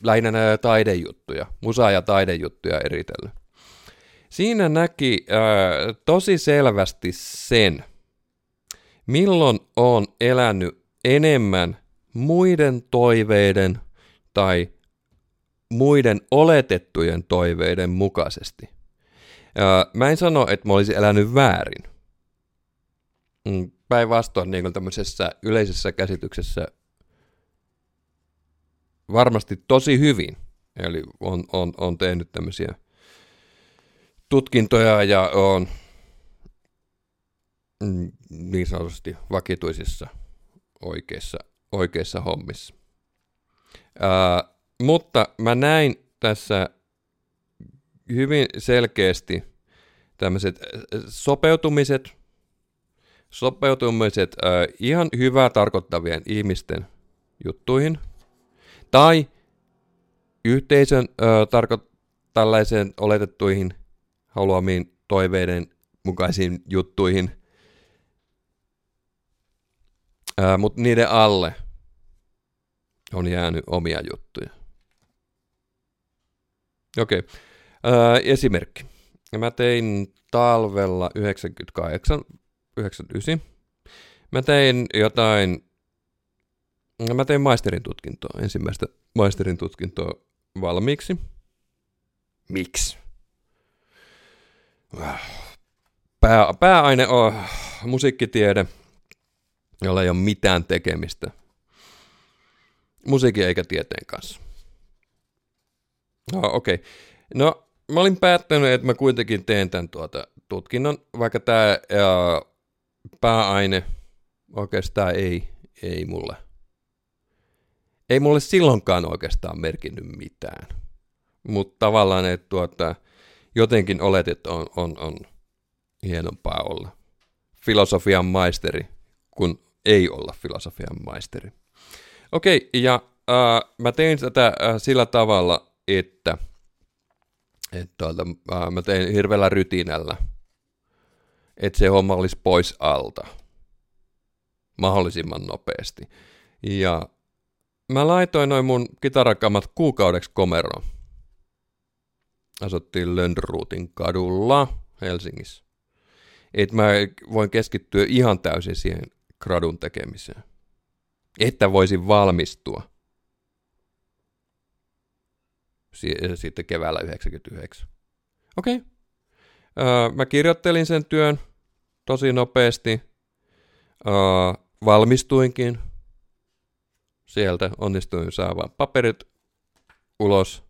lähinnä näitä taidejuttuja, musa- ja taidejuttuja eritellyt. Siinä näki ää, tosi selvästi sen, milloin on elänyt enemmän muiden toiveiden tai muiden oletettujen toiveiden mukaisesti. Ää, mä en sano, että mä olisin elänyt väärin. Mm, päinvastoin niin tämmöisessä yleisessä käsityksessä varmasti tosi hyvin. Eli on, on, on tehnyt tämmöisiä tutkintoja ja on mm, niin sanotusti vakituisissa oikeissa, oikeissa hommissa. Ää, mutta mä näin tässä hyvin selkeästi tämmöiset sopeutumiset, sopeutumiset ää, ihan hyvää tarkoittavien ihmisten juttuihin, tai yhteisön ää, tarko- tällaiseen oletettuihin haluamiin toiveiden mukaisiin juttuihin. Mutta niiden alle on jäänyt omia juttuja. Okei. Okay. esimerkki. Mä tein talvella 98, 99. Mä tein jotain, mä tein maisterin tutkintoa, ensimmäistä maisterin tutkintoa valmiiksi. Miksi? Pää, pääaine on musiikkitiede, jolla ei ole mitään tekemistä musiikin eikä tieteen kanssa. No, okei. Okay. No, mä olin päättänyt, että mä kuitenkin teen tämän tuota tutkinnon, vaikka tämä pääaine oikeastaan ei, ei mulle, ei mulle silloinkaan oikeastaan merkinnyt mitään. Mutta tavallaan, että tuota, jotenkin oletit, että on, on, on hienompaa olla filosofian maisteri, kun ei olla filosofian maisteri. Okei, ja äh, mä tein tätä äh, sillä tavalla, että, että tuolta, äh, mä tein hirveällä rytinällä, että se homma olisi pois alta mahdollisimman nopeasti. Ja mä laitoin noin mun kitarakamat kuukaudeksi komeroon asuttiin Lönnruutin kadulla Helsingissä. Että mä voin keskittyä ihan täysin siihen gradun tekemiseen. Että voisin valmistua. Sitten keväällä 99. Okei. Okay. Öö, mä kirjoittelin sen työn tosi nopeasti. Öö, valmistuinkin. Sieltä onnistuin saamaan paperit ulos.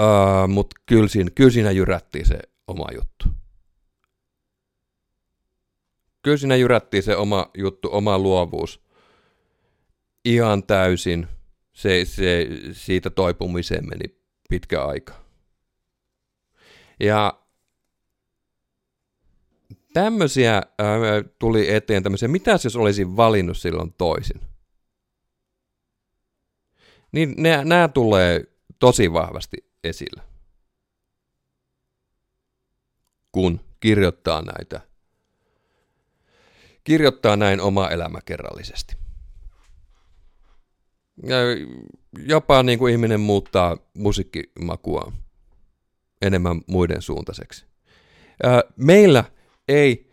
Uh, Mutta kyllä siinä, kyllä siinä jyrättiin se oma juttu. Kyllä siinä jyrättiin se oma juttu, oma luovuus. Ihan täysin. Se, se, siitä toipumiseen meni pitkä aika. Ja tämmöisiä ää, tuli eteen tämmöisiä, mitä jos olisin valinnut silloin toisin? Niin nämä tulee tosi vahvasti esillä. Kun kirjoittaa näitä, kirjoittaa näin oma elämäkerrallisesti. Ja jopa niin kuin ihminen muuttaa musiikkimakua enemmän muiden suuntaiseksi. Meillä ei,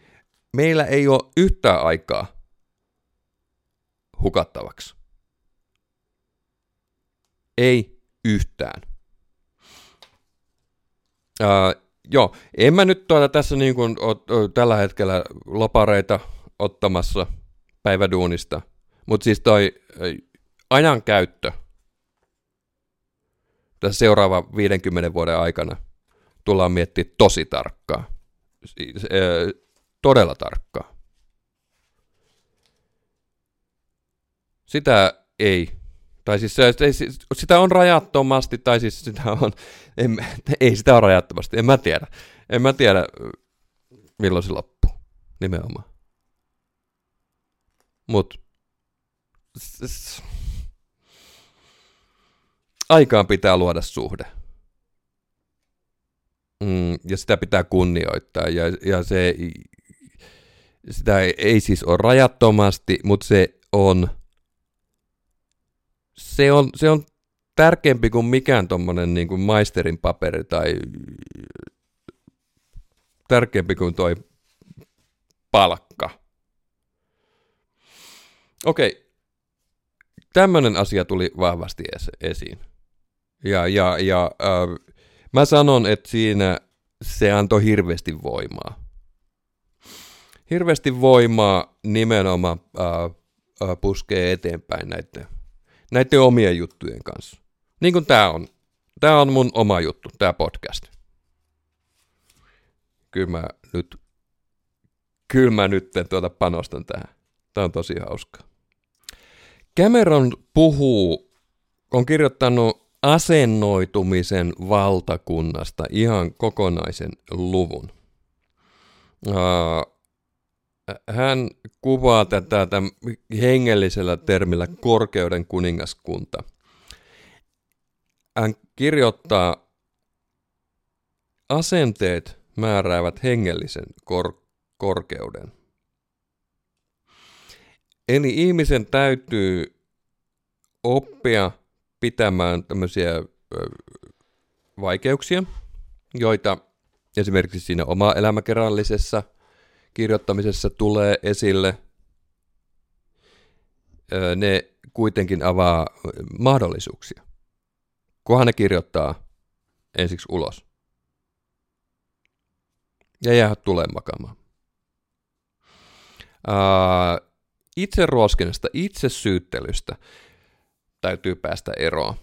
meillä ei ole yhtään aikaa hukattavaksi. Ei yhtään. Uh, joo, en mä nyt tuota tässä niin kuin o, tällä hetkellä lopareita ottamassa päiväduunista, mutta siis toi ajan käyttö tässä seuraava 50 vuoden aikana tullaan miettimään tosi tarkkaa. Siis, todella tarkkaa. Sitä ei. Tai siis se, sitä on rajattomasti, tai siis sitä on, en, ei sitä ole rajattomasti, en mä tiedä. En mä tiedä, milloin se loppuu, nimenomaan. Mut, aikaan pitää luoda suhde. Mm, ja sitä pitää kunnioittaa, ja, ja se, sitä ei, ei siis ole rajattomasti, mutta se on se on, se on tärkeämpi kuin mikään tuommoinen niin kuin maisterin paperi tai tärkeämpi kuin toi palkka. Okei, tämmöinen asia tuli vahvasti esiin. Ja, ja, ja äh, mä sanon, että siinä se antoi hirveästi voimaa. Hirveästi voimaa nimenomaan äh, äh, puskee eteenpäin näiden näiden omien juttujen kanssa. Niin kuin tämä on. Tämä on mun oma juttu, tämä podcast. Kyllä mä nyt, kyllä mä nyt tuota panostan tähän. Tämä on tosi hauskaa. Cameron puhuu, on kirjoittanut asennoitumisen valtakunnasta ihan kokonaisen luvun. Hän kuvaa tätä tämän hengellisellä termillä korkeuden kuningaskunta. Hän kirjoittaa, asenteet määräävät hengellisen kor- korkeuden. Eli ihmisen täytyy oppia pitämään tämmöisiä vaikeuksia, joita esimerkiksi siinä oma elämäkerrallisessa kirjoittamisessa tulee esille, ne kuitenkin avaa mahdollisuuksia, kunhan ne kirjoittaa ensiksi ulos. Ja jää tulee makaamaan. itse ruoskinnasta, itse syyttelystä täytyy päästä eroon.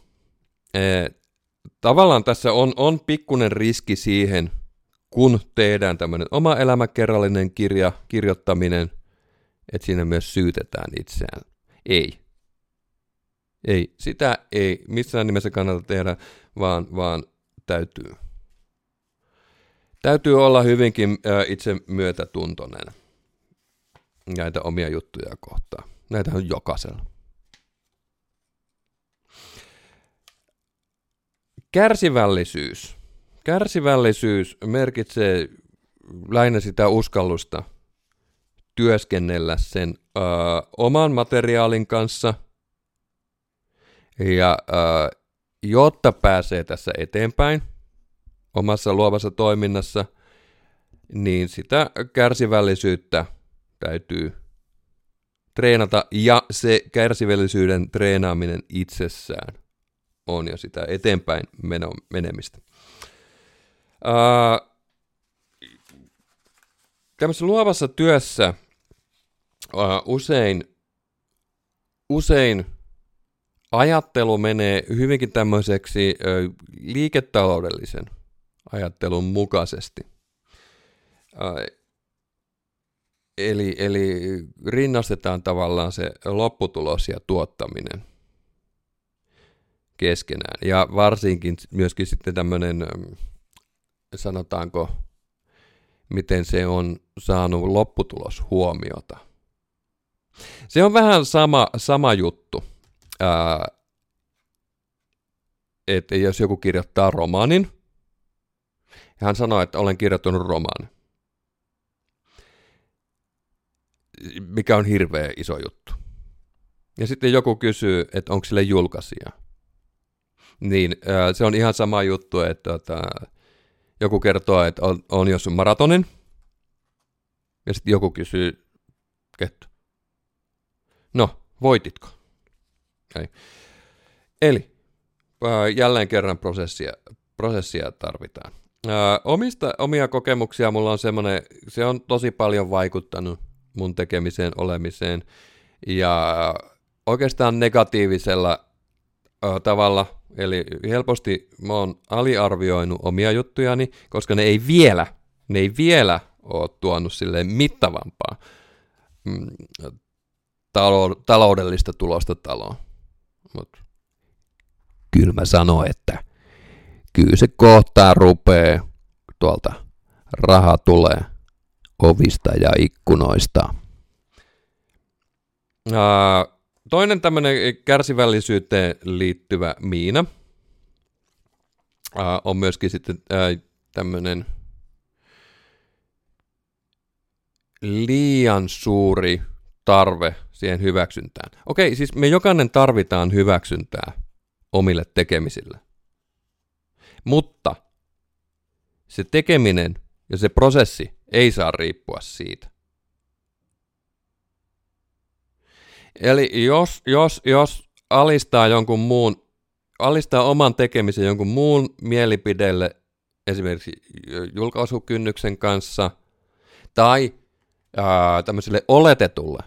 Tavallaan tässä on, on pikkunen riski siihen, kun tehdään tämmöinen oma elämäkerrallinen kirja, kirjoittaminen, että siinä myös syytetään itseään. Ei. Ei, sitä ei missään nimessä kannata tehdä, vaan, vaan täytyy. Täytyy olla hyvinkin ä, itse myötätuntoinen näitä omia juttuja kohtaan. Näitä on jokaisella. Kärsivällisyys Kärsivällisyys merkitsee lähinnä sitä uskallusta työskennellä sen ö, oman materiaalin kanssa. Ja ö, jotta pääsee tässä eteenpäin omassa luovassa toiminnassa, niin sitä kärsivällisyyttä täytyy treenata, ja se kärsivällisyyden treenaaminen itsessään on jo sitä eteenpäin menemistä. Uh, tämmöisessä luovassa työssä uh, usein, usein ajattelu menee hyvinkin tämmöiseksi uh, liiketaloudellisen ajattelun mukaisesti. Uh, eli, eli rinnastetaan tavallaan se lopputulos ja tuottaminen keskenään. Ja varsinkin myöskin sitten tämmöinen sanotaanko, miten se on saanut lopputulos huomiota. Se on vähän sama, sama juttu, ää, että jos joku kirjoittaa romaanin, ja hän sanoo, että olen kirjoittanut romaanin, mikä on hirveä iso juttu. Ja sitten joku kysyy, että onko sille julkaisija. Niin se on ihan sama juttu, että, että joku kertoo, että on, on jos maratonin, ja sitten joku kysyy, kettu. No, voititko? Ei. Eli jälleen kerran prosessia, prosessia tarvitaan. Omista, omia kokemuksia mulla on semmoinen, se on tosi paljon vaikuttanut mun tekemiseen, olemiseen, ja oikeastaan negatiivisella tavalla, eli helposti mä oon aliarvioinut omia juttujani, koska ne ei vielä, ne ei vielä ole tuonut silleen mittavampaa mm, taloudellista tulosta taloon. Mutta kyllä mä sanon, että kyllä se kohtaa rupeaa tuolta raha tulee ovista ja ikkunoista. Toinen tämmöinen kärsivällisyyteen liittyvä miina on myöskin sitten tämmöinen liian suuri tarve siihen hyväksyntään. Okei, siis me jokainen tarvitaan hyväksyntää omille tekemisille. Mutta se tekeminen ja se prosessi ei saa riippua siitä. Eli jos, jos, jos alistaa jonkun muun, alistaa oman tekemisen jonkun muun mielipidelle, esimerkiksi julkaisukynnyksen kanssa, tai ää, tämmöiselle oletetulle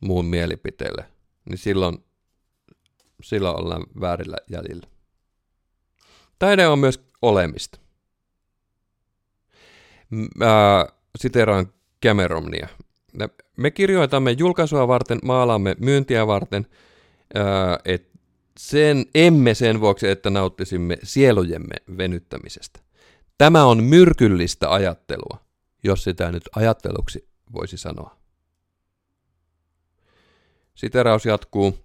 muun mielipiteelle, niin silloin, silloin ollaan väärillä jäljillä. Taide on myös olemista. Siteraan Cameronia. Me kirjoitamme julkaisua varten, maalaamme myyntiä varten, että sen, emme sen vuoksi, että nauttisimme sielujemme venyttämisestä. Tämä on myrkyllistä ajattelua, jos sitä nyt ajatteluksi voisi sanoa. Siteraus jatkuu.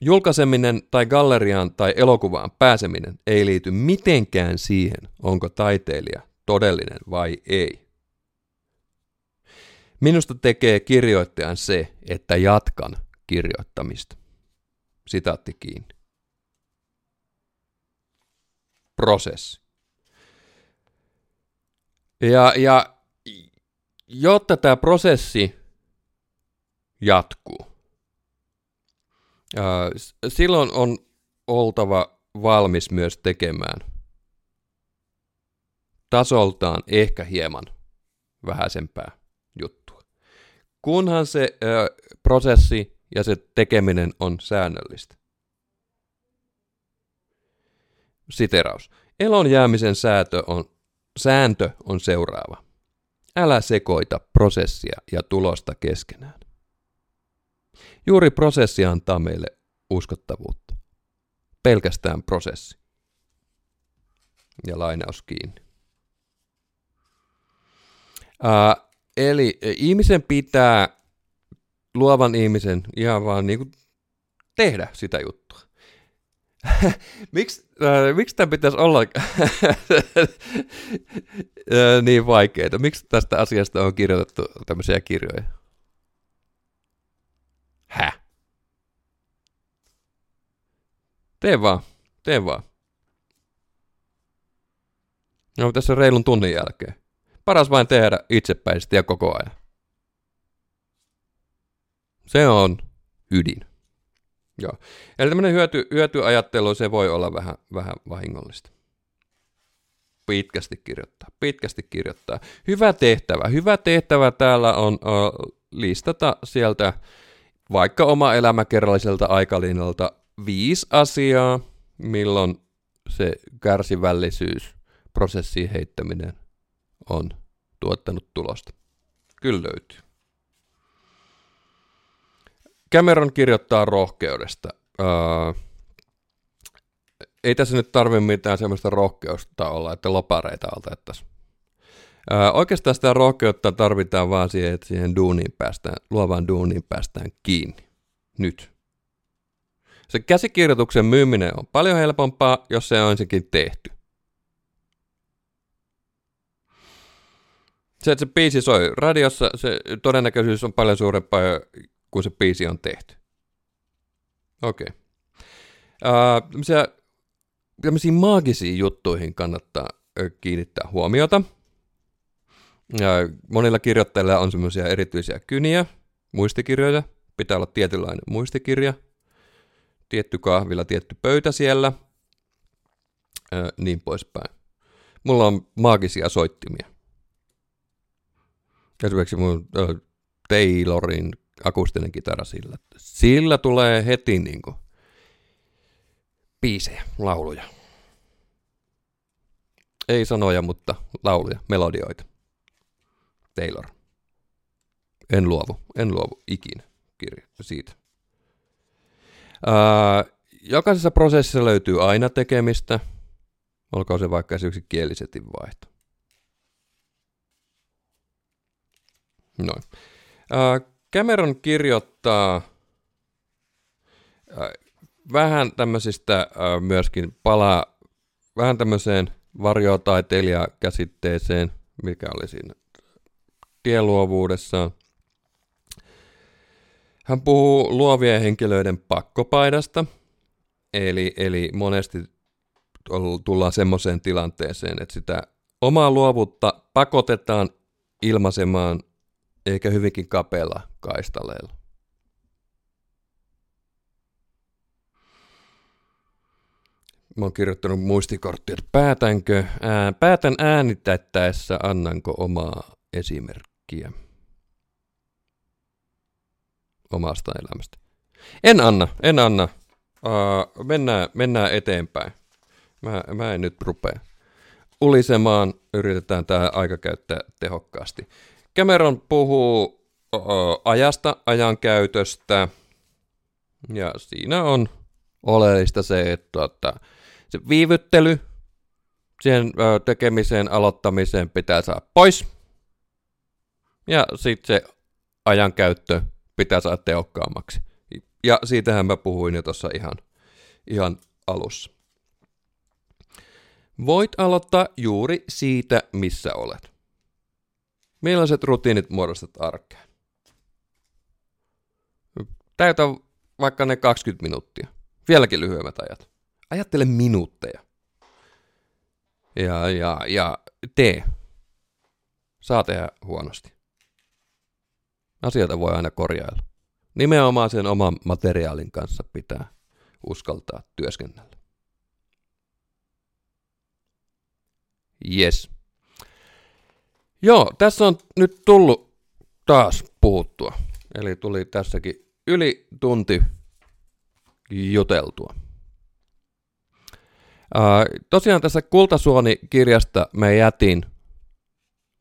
Julkaiseminen tai galleriaan tai elokuvaan pääseminen ei liity mitenkään siihen, onko taiteilija todellinen vai ei. Minusta tekee kirjoittajan se, että jatkan kirjoittamista. Sitaatti kiinni. Prosessi. Ja, ja jotta tämä prosessi jatkuu, silloin on oltava valmis myös tekemään tasoltaan ehkä hieman vähäisempää. Kunhan se ö, prosessi ja se tekeminen on säännöllistä. Siteraus. Elon jäämisen säätö on, sääntö on seuraava. Älä sekoita prosessia ja tulosta keskenään. Juuri prosessi antaa meille uskottavuutta. Pelkästään prosessi. Ja lainaus kiinni. Uh, eli e, ihmisen pitää, luovan ihmisen, ihan vaan niin kuin tehdä sitä juttua. Miks, äh, miksi tämä pitäisi olla niin vaikeaa? Miksi tästä asiasta on kirjoitettu tämmöisiä kirjoja? Häh? Tee vaan, tee vaan. No tässä reilun tunnin jälkeen. Paras vain tehdä itsepäisesti ja koko ajan. Se on ydin. Joo. Eli tämmöinen hyöty, hyötyajattelu, se voi olla vähän, vähän vahingollista. Pitkästi kirjoittaa, pitkästi kirjoittaa. Hyvä tehtävä. Hyvä tehtävä täällä on uh, listata sieltä vaikka oma elämäkerralliselta aikalinjalta viisi asiaa, milloin se kärsivällisyys, prosessiin heittäminen on tuottanut tulosta. Kyllä löytyy. Cameron kirjoittaa rohkeudesta. Uh, ei tässä nyt tarvitse mitään semmoista rohkeusta olla, että lopareita otettaisiin. Uh, oikeastaan sitä rohkeutta tarvitaan vaan siihen, että siihen duuniin päästään, luovaan duuniin päästään kiinni. Nyt. Se käsikirjoituksen myyminen on paljon helpompaa, jos se on ensinnäkin tehty. Se, että se biisi soi radiossa, se todennäköisyys on paljon suurempaa, kun se biisi on tehty. Okei. Okay. Uh, tämmöisiä, tämmöisiin maagisiin juttuihin kannattaa kiinnittää huomiota. Ja monilla kirjoittajilla on semmoisia erityisiä kyniä, muistikirjoja. Pitää olla tietynlainen muistikirja. Tietty kahvila, tietty pöytä siellä. Uh, niin poispäin. Mulla on maagisia soittimia esimerkiksi mun uh, Taylorin akustinen kitara sillä. Sillä tulee heti niin kuin biisejä, lauluja. Ei sanoja, mutta lauluja, melodioita. Taylor. En luovu, en luovu ikinä kirja siitä. Ää, jokaisessa prosessissa löytyy aina tekemistä, olkoon se vaikka yksi kielisetin vaihto. Noin. Ää, Cameron kirjoittaa ää, vähän tämmöisistä ää, myöskin palaa vähän tämmöiseen varjotaiteilijakäsitteeseen, mikä oli siinä tieluovuudessaan. Hän puhuu luovien henkilöiden pakkopaidasta, eli, eli monesti tullaan semmoiseen tilanteeseen, että sitä omaa luovuutta pakotetaan ilmaisemaan eikä hyvinkin kapealla kaistaleella. Mä oon kirjoittanut muistikorttia, että päätänkö, ää, päätän äänitettäessä, annanko omaa esimerkkiä omasta elämästä. En anna, en anna. Uh, mennään, mennään eteenpäin. Mä, mä en nyt rupea ulisemaan. Yritetään tämä aika käyttää tehokkaasti. Cameron puhuu uh, ajasta, ajankäytöstä. Ja siinä on oleellista se, että tuota, se viivyttely siihen tekemiseen, aloittamiseen pitää saada pois. Ja sitten se ajankäyttö pitää saada tehokkaammaksi. Ja siitähän mä puhuin jo tuossa ihan, ihan alussa. Voit aloittaa juuri siitä, missä olet. Millaiset rutiinit muodostat arkeen? Täytä vaikka ne 20 minuuttia. Vieläkin lyhyemmät ajat. Ajattele minuutteja. Ja, ja, ja tee. Saa tehdä huonosti. Asioita voi aina korjailla. Nimenomaan sen oman materiaalin kanssa pitää uskaltaa työskennellä. Yes. Joo, tässä on nyt tullut taas puhuttua. Eli tuli tässäkin yli tunti juteltua. Ää, tosiaan tässä Kultasuoni-kirjasta me jätin,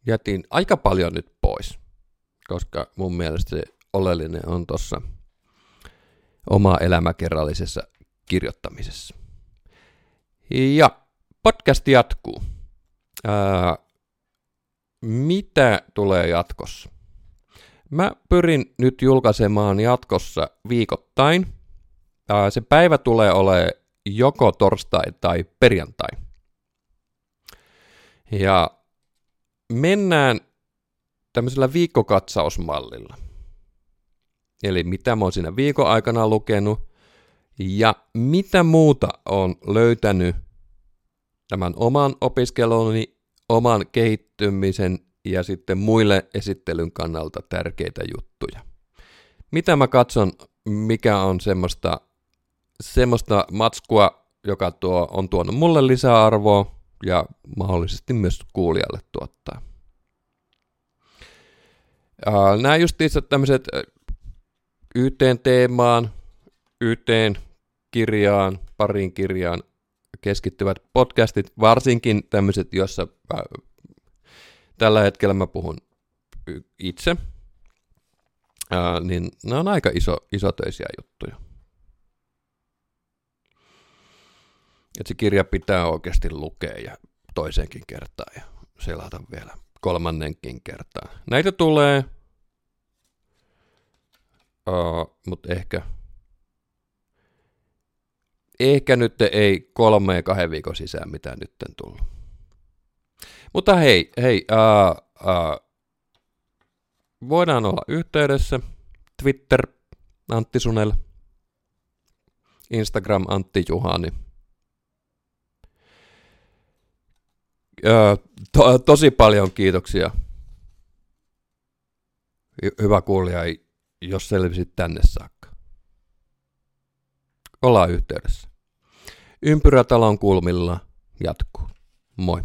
jätin aika paljon nyt pois koska mun mielestä se oleellinen on tuossa oma elämäkerrallisessa kirjoittamisessa. Ja podcast jatkuu. Ää, mitä tulee jatkossa? Mä pyrin nyt julkaisemaan jatkossa viikoittain. Se päivä tulee olemaan joko torstai tai perjantai. Ja mennään tämmöisellä viikkokatsausmallilla. Eli mitä mä oon siinä viikon aikana lukenut ja mitä muuta on löytänyt tämän oman opiskeluni, oman kehittymisen ja sitten muille esittelyn kannalta tärkeitä juttuja. Mitä mä katson, mikä on semmoista, semmoista matskua, joka tuo, on tuonut mulle lisäarvoa ja mahdollisesti myös kuulijalle tuottaa. Nämä justiinsa tämmöiset yhteen teemaan, yhteen kirjaan, pariin kirjaan keskittyvät podcastit, varsinkin tämmöiset, jossa äh, tällä hetkellä mä puhun itse, äh, niin nämä on aika iso, isotöisiä juttuja. Et se kirja pitää oikeasti lukea ja toiseenkin kertaan ja selata vielä kolmannenkin kertaan. Näitä tulee, uh, mutta ehkä, ehkä nyt ei kolme ja kahden viikon sisään mitään nyt tullut. Mutta hei, hei, uh, uh, voidaan olla yhteydessä. Twitter, Antti Sunel. Instagram, Antti Juhani. to, tosi paljon kiitoksia. Hyvä kuulija, jos selvisit tänne saakka. Ollaan yhteydessä. Ympyrätalon kulmilla jatkuu. Moi.